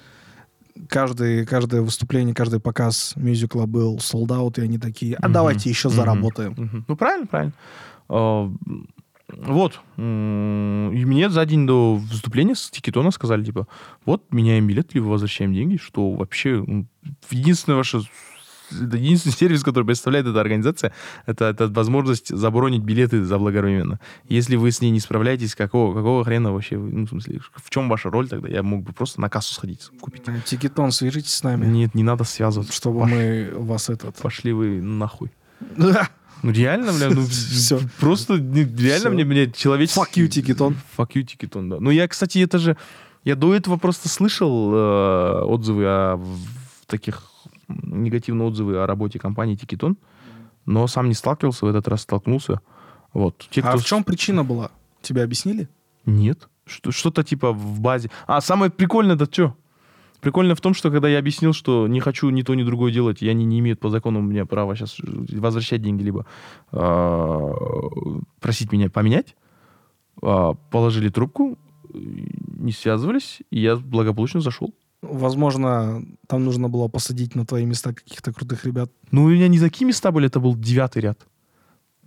каждый, каждое выступление, каждый показ мюзикла был sold out, и они такие, а Мгм. давайте еще Мгм. заработаем. Мгм. Ну, правильно, правильно. Вот. И мне за день до выступления с Тикетона сказали, типа, вот, меняем билет, либо возвращаем деньги, что вообще м, единственное ваше... Единственный сервис, который представляет эта организация, это, это возможность забронить билеты заблаговременно. Если вы с ней не справляетесь, какого, какого хрена вообще, ну, в смысле, в чем ваша роль тогда? Я мог бы просто на кассу сходить, купить. Тикетон, свяжитесь с нами, Нет, не надо связываться. чтобы Пош- мы вас этот... Пошли вы нахуй. Да. Ну реально, бля, ну Всё. просто не- реально мне, мне человеческий... Fuck you, Ticketon. Fuck you, Ticketon, да. Ну я, кстати, это же... Я до этого просто слышал э, отзывы о таких негативные отзывы о работе компании Ticketon, но сам не сталкивался, в этот раз столкнулся. Вот. Те, А кто в чем причина была? Тебе объяснили? Нет. Что- Что-то типа в базе. А самое прикольное это что? Прикольно в том, что когда я объяснил, что не хочу ни то, ни другое делать, и они не имеют по закону мне права сейчас возвращать деньги, либо а, просить меня поменять, а, положили трубку, не связывались, и я благополучно зашел. Возможно, там нужно было посадить на твои места каких-то крутых ребят. Ну, у меня не такие места были, это был девятый ряд.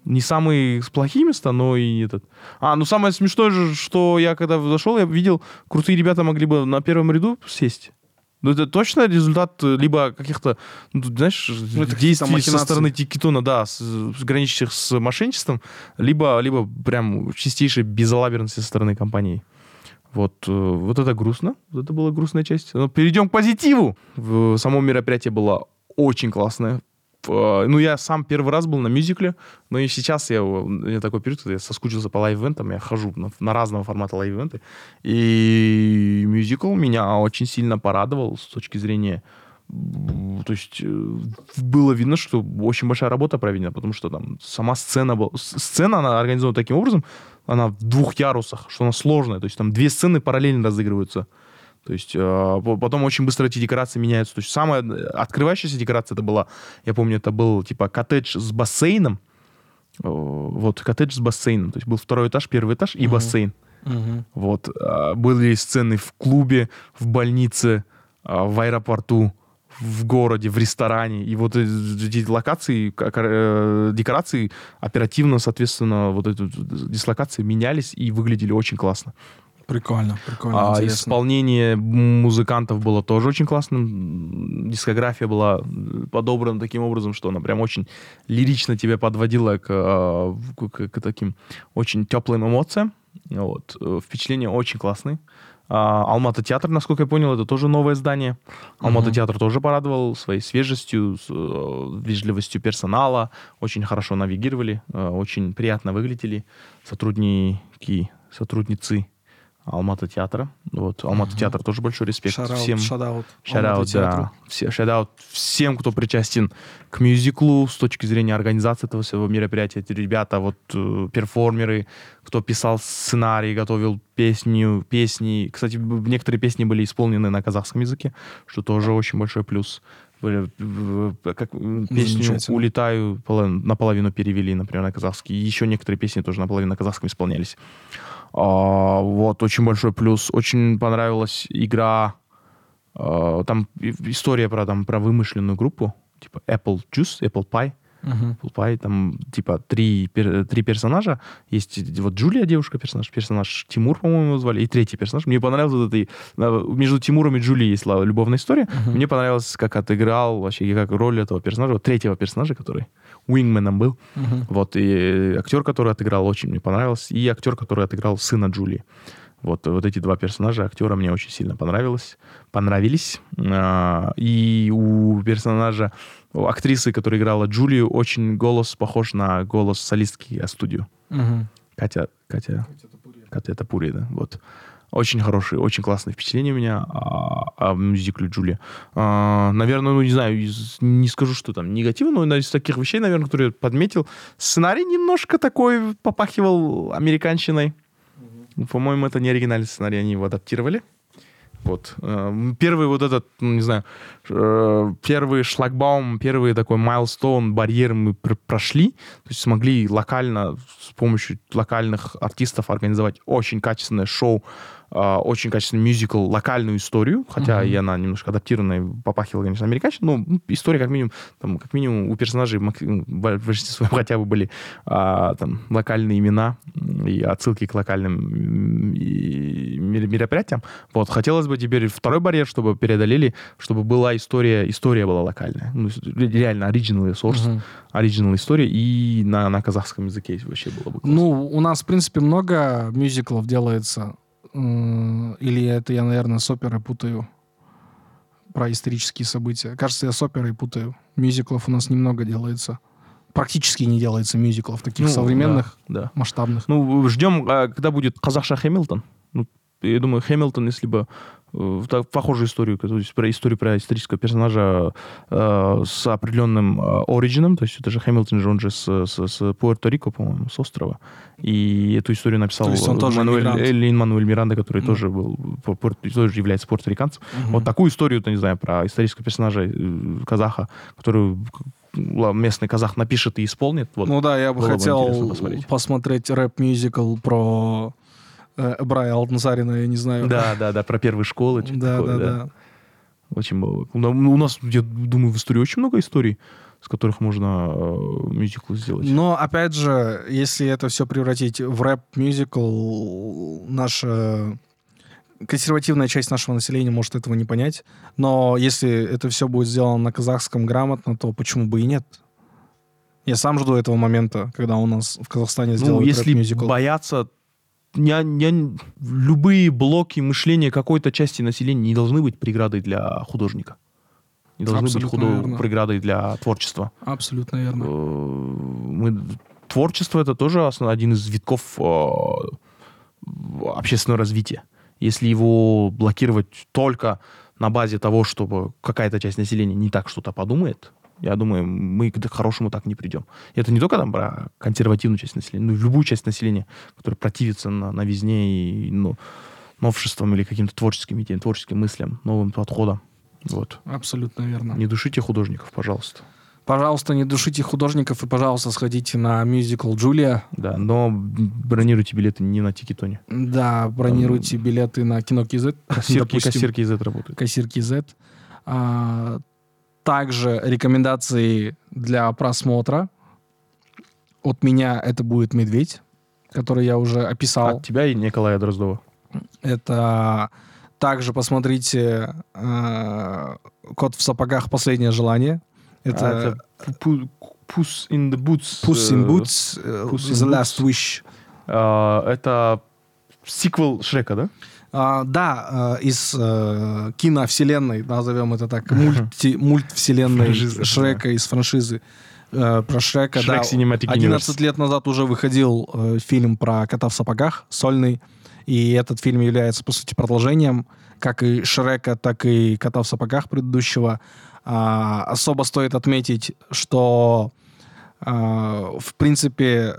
Не самые плохие места, но и этот. А, ну самое смешное же, что я когда зашел, я видел, крутые ребята могли бы на первом ряду сесть. Ну, это точно результат э, либо каких-то, ну, знаешь, какие-то действий со стороны Ticketon а, да, с, с граничащих с мошенничеством, либо, либо прям чистейшей безалаберности со стороны компании. Вот, э, вот это грустно. Вот это была грустная часть. Но перейдем к позитиву. В, само мероприятие было очень классное. Э, Ну, я сам первый раз был на мюзикле, но и сейчас я, у меня такой период, когда я соскучился по лайв-ивентам, я хожу на, на разного формата лайв-ивенты, и мюзикл меня очень сильно порадовал с точки зрения то есть э, было видно, что очень большая работа проведена, потому что там сама сцена была... Сцена, она организована таким образом, она в двух ярусах, что она сложная. То есть там две сцены параллельно разыгрываются. То есть по- потом очень быстро эти декорации меняются. То есть самая открывающаяся декорация это была, я помню, это был типа коттедж с бассейном. Э, Вот, коттедж с бассейном. То есть был второй этаж, первый этаж и Мгм. бассейн. Вот. а, Были сцены в клубе, в больнице, а, в аэропорту, в городе, в ресторане. И вот эти локации, э, декорации оперативно, соответственно, вот эти дислокации менялись и выглядели очень классно. Прикольно, прикольно, А интересно. исполнение музыкантов было тоже очень классным. Дискография была э, подобрана таким образом, что она прям очень лирично тебя подводила к, а, к- к- таким очень теплым эмоциям. Вот. Э, Впечатления очень классные. А, Алмата театр, насколько я понял, это тоже новое здание. Алмата театр тоже порадовал своей свежестью, с, э, вежливостью персонала. Очень хорошо навигировали, э, очень приятно выглядели сотрудники, сотрудницы Алматы театра. Вот, Алматы театр тоже большой респект Шараут, всем. шадаут. Театру. да. Все, шараут всем, кто причастен к мюзиклу с точки зрения организации этого всего мероприятия. Эти ребята, вот э, перформеры, кто писал сценарий, готовил песню, песни. Кстати, некоторые песни были исполнены на казахском языке, что тоже очень большой плюс. В- в- Как м, песню. «Улетаю» поло- наполовину перевели, например, на казахский. Еще некоторые песни тоже наполовину на казахском исполнялись. А, вот, очень большой плюс. Очень понравилась игра. а, там история про, там, про вымышленную группу. Типа Apple Juice, Apple Pie. Apple Pie, там, типа, три, пер- три персонажа. Есть вот Джулия, девушка-персонаж, персонаж Тимур, по-моему, его звали, и третий персонаж. Мне понравился вот это, э, между Тимуром и Джулией есть любовная история. Мне понравилось, как отыграл вообще, как роль этого персонажа, вот третьего персонажа, который Уингменом был. Мгм. Вот, и актер, который отыграл, очень мне понравился. И актер, который отыграл сына Джулии. Вот, вот эти два персонажа актера мне очень сильно понравилось, понравились. А, И у персонажа, у актрисы, которая играла Джулию, очень голос похож на голос солистки студию. Мгм. Катя, Катя, Катя Тапури, да, вот. Очень хорошие, очень классные впечатления у меня о, о мюзикле Джулия. А, наверное, ну, не знаю, из- не скажу, что там негативно, но из таких вещей, наверное, которые я подметил, сценарий немножко такой попахивал американщиной. По-моему, это не оригинальный сценарий, они его адаптировали. Вот. Э, Первый вот этот, ну, не знаю, э, первый шлагбаум, первый такой майлстоун, барьер мы пр- прошли. То есть смогли локально, с помощью локальных артистов организовать очень качественное шоу, очень качественный мюзикл, локальную историю, хотя и она немножко адаптированная, попахивала, конечно, американщиной, но ну, история как минимум, там, как минимум у персонажей мак- в большинстве своем хотя бы были а, там, локальные имена и отсылки к локальным мероприятиям. Вот, хотелось бы теперь второй барьер, чтобы преодолели, чтобы была история, история была локальная. Ну, реально оригинальный source, Мгм. оригинальная история, и на, на казахском языке вообще было бы классно. Ну, у нас, в принципе, много мюзиклов делается. Или это я, наверное, с оперой путаю про исторические события. Кажется, я с оперой путаю. Мюзиклов у нас немного делается. Практически не делается мюзиклов таких Ну, современных, да, да. масштабных. Ну, ждем, а, когда будет Казахша Хэмилтон. Ну, я думаю, Хэмилтон, если бы так, похожую историю, то есть про историю про исторического персонажа э, с определенным э, оригином, то есть это же Хэмилтон же, он же с, с, с Пуэрто-Рико, по-моему, с острова. И эту историю написал То есть он тоже Мануэль, иммигрант. Лин Мануэль Миранда, который Мгм. тоже был, тоже является пуэрториканцем. Мгм. Вот такую историю, то не знаю, про исторического персонажа э, казаха, которую местный казах напишет и исполнит. Вот. Ну да, я бы бы хотел интересно посмотреть. посмотреть рэп-мюзикл про э, Брая Алтансарина, я не знаю. Да, да, да, про первые школы. да, такое, да, да. Очень было. Ну, У нас, я думаю, в истории очень много историй, с которых можно э, мюзикл сделать. Но, опять же, если это все превратить в рэп-мюзикл, наша консервативная часть нашего населения может этого не понять. Но если это все будет сделано на казахском грамотно, то почему бы и нет? Я сам жду этого момента, когда у нас в Казахстане ну, сделают если рэп-мюзикл. бояться... Я, я- любые блоки мышления какой-то части населения не должны быть преградой для художника. Не должны Абсолютно быть худо- преградой для творчества. Абсолютно Э, верно. мы, творчество это тоже основ- один из витков э, общественного развития. Если его блокировать только на базе того, чтобы какая-то часть населения не так что-то подумает, я думаю, мы к хорошему так не придем. И это не только там про консервативную часть населения, но и любую часть населения, которая противится на, новизне и ну, новшествам или каким-то творческим идеям, творческим мыслям, новым подходам. Вот. Абсолютно верно. Не душите художников, пожалуйста. Пожалуйста, не душите художников и, пожалуйста, сходите на мюзикл «Джулия». Да, но бронируйте билеты не на Тикетоне. Да, бронируйте билеты на кино KZ. Кассирки, кассирки этого работают. кассирки Z. А, также рекомендации для просмотра. От меня это будет «Медведь», который я уже описал. От тебя и Николая Дроздова. Это также посмотрите э, «Кот в сапогах. Последнее желание». Это, А, это Puss in the Boots. «Puss in э, Boots», э, Puss in «The. Last Wish». а, Это сиквел Шрека, да? А, да, э, из э, киновселенной, назовем это так, мульти, мультвселенной Франшизы, Шрека из франшизы Э, про Шрека, Шрек да. Cinematic 11 Universe. лет назад уже выходил э, фильм про кота в сапогах, сольный. И этот фильм является, по сути, продолжением как и Шрека, так и кота в сапогах предыдущего. А, особо стоит отметить, что, а, в принципе,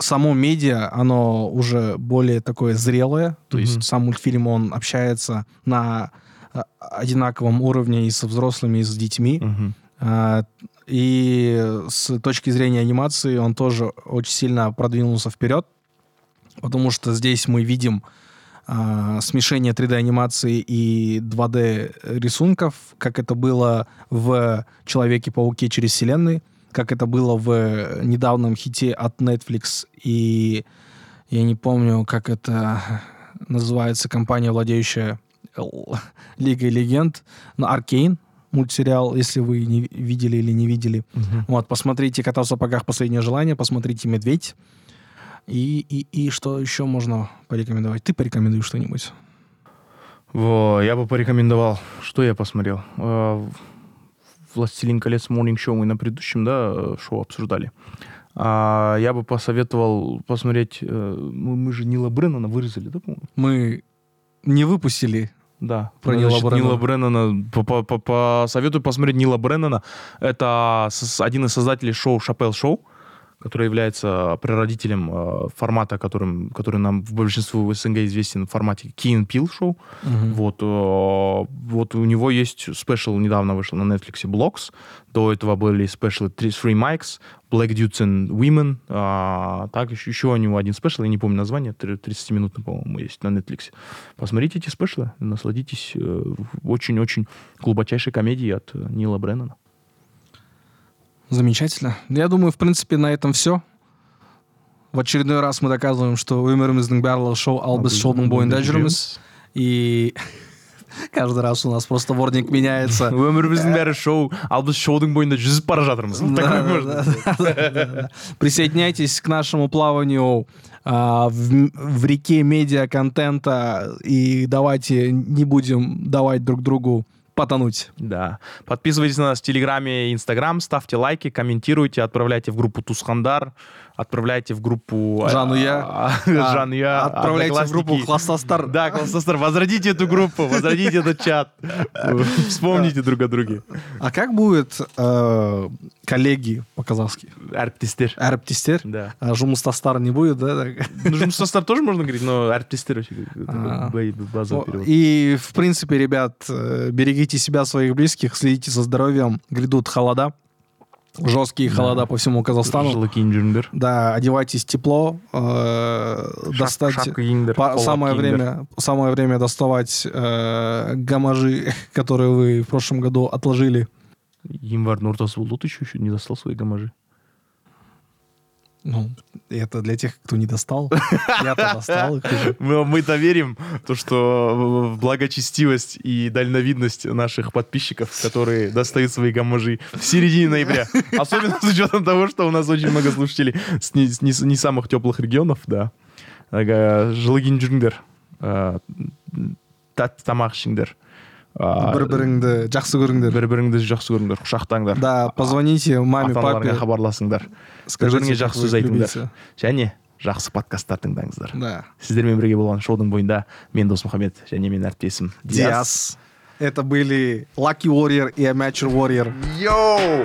само медиа, оно уже более такое зрелое. То Мгм. есть сам мультфильм, он общается на а, одинаковом уровне и со взрослыми, и с детьми. А, И с точки зрения анимации он тоже очень сильно продвинулся вперед, потому что здесь мы видим а, смешение 3D-анимации и 2D-рисунков, как это было в «Человеке-пауке через вселенные», как это было в недавнем хите от Netflix, и я не помню, как это называется, компания, владеющая Лигой Легенд, но Аркейн, мультсериал, если вы не видели или не видели. Мгм. Вот, посмотрите «Кота в сапогах. Последнее желание», посмотрите «Медведь». И, и, и что еще можно порекомендовать? Ты порекомендуй что-нибудь. Во, я бы порекомендовал. Что я посмотрел? «Властелин колец» Morning Show мы на предыдущем да, э, шоу обсуждали. А я бы посоветовал посмотреть... э, Мы, мы же Нила Бреннана вырезали, да, по-моему? Мы не выпустили Да. Про Ну, Нила значит, Бреннана. Нила Бреннана. По- по- по- Посоветую посмотреть Нила Бреннана. Это один из создателей шоу «Chappelle's Show», который является прародителем э, формата, которым, который нам в большинству СНГ известен в формате Key and Peele шоу. Вот, э, вот у него есть спешл, недавно вышел на Netflix Blocks. До этого были спешлы Three Three Mics, Black Dudes and Women. а, так, еще, еще у него один спешл, я не помню название, 30-минутный, по-моему, есть на Netflix. Посмотрите эти спешлы, насладитесь э, очень-очень глубочайшей комедией от э, Нила Бреннана. Замечательно. Я думаю, в принципе, на этом все. В очередной раз мы доказываем, что Вымермизный Барлл шоу Албес Шолден Бойн Дайджермис. И каждый раз у нас просто вордник меняется. Өмір біздің бәрі шоу ал біз шоудың бойында жүзіп бара жатырмыз Да, Такое да, можно. да, да, да, да. Присоединяйтесь к нашему плаванию а, в, м- в реке медиа-контента и давайте не будем давать друг другу потонуть. Да. Подписывайтесь на нас в Телеграме и Инстаграм, ставьте лайки, комментируйте, отправляйте в группу Тусхандар, отправляйте в группу... а, Жанну Я. а, А, Жанну Я. Отправляйте в группу Одноклассники. Хвостостар. Да, Классостар, возродите эту группу, возродите этот чат. Вспомните друг о друге. А как будет э, коллеги по-казахски? Әріптестер. Әріптестер? Да. А Жұмыстастар не будет, да? так? Ну, Жұмыстастар тоже можно говорить, но әріптестер вообще как- А. такой б- базовый О, перевод. И, в принципе, ребят, э, берегите себя, своих близких, следите за здоровьем. Грядут холода, жесткие холода по всему Казахстану. Жылы киім жүріңдер. Да, одевайтесь тепло, э, Шап- достать... шапка киіңдер, Па- қолғап самое киіңдер. время, самое время доставать э, гамажи, которые вы в прошлом году отложили. Январь ортасы болды ты еще не достал свои гамажи. Ну, это для тех, кто не достал. Я-то достал их уже. Мы, мы-то верим, то, что в благочестивость и дальновидность наших подписчиков, которые достают свои гамажи в середине ноября. Особенно с учетом того, что у нас очень много слушателей с не, с не- не самых теплых регионов, да. Ага, Жылыгин жүріңдер. Э, А, бір-біріңді жақсы көріңдер. Бір-біріңді жақсы көріңдер құшақтаңдар. Да позвоните маме папе. хабарласыңдар. Бір-біріңе как жақсы сөз айтыңдар және жақсы подкасттар тыңдаңыздар. Да. Сіздермен бірге болған шоудың бойында мен досмұхаммед және менің әріптесім Диас. Это были Lucky Warrior и Amateur Warrior. Йоу!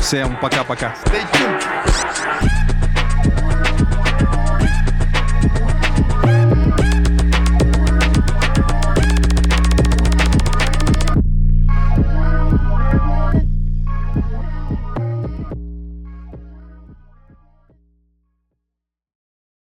всем пока-пока. Stay tuned!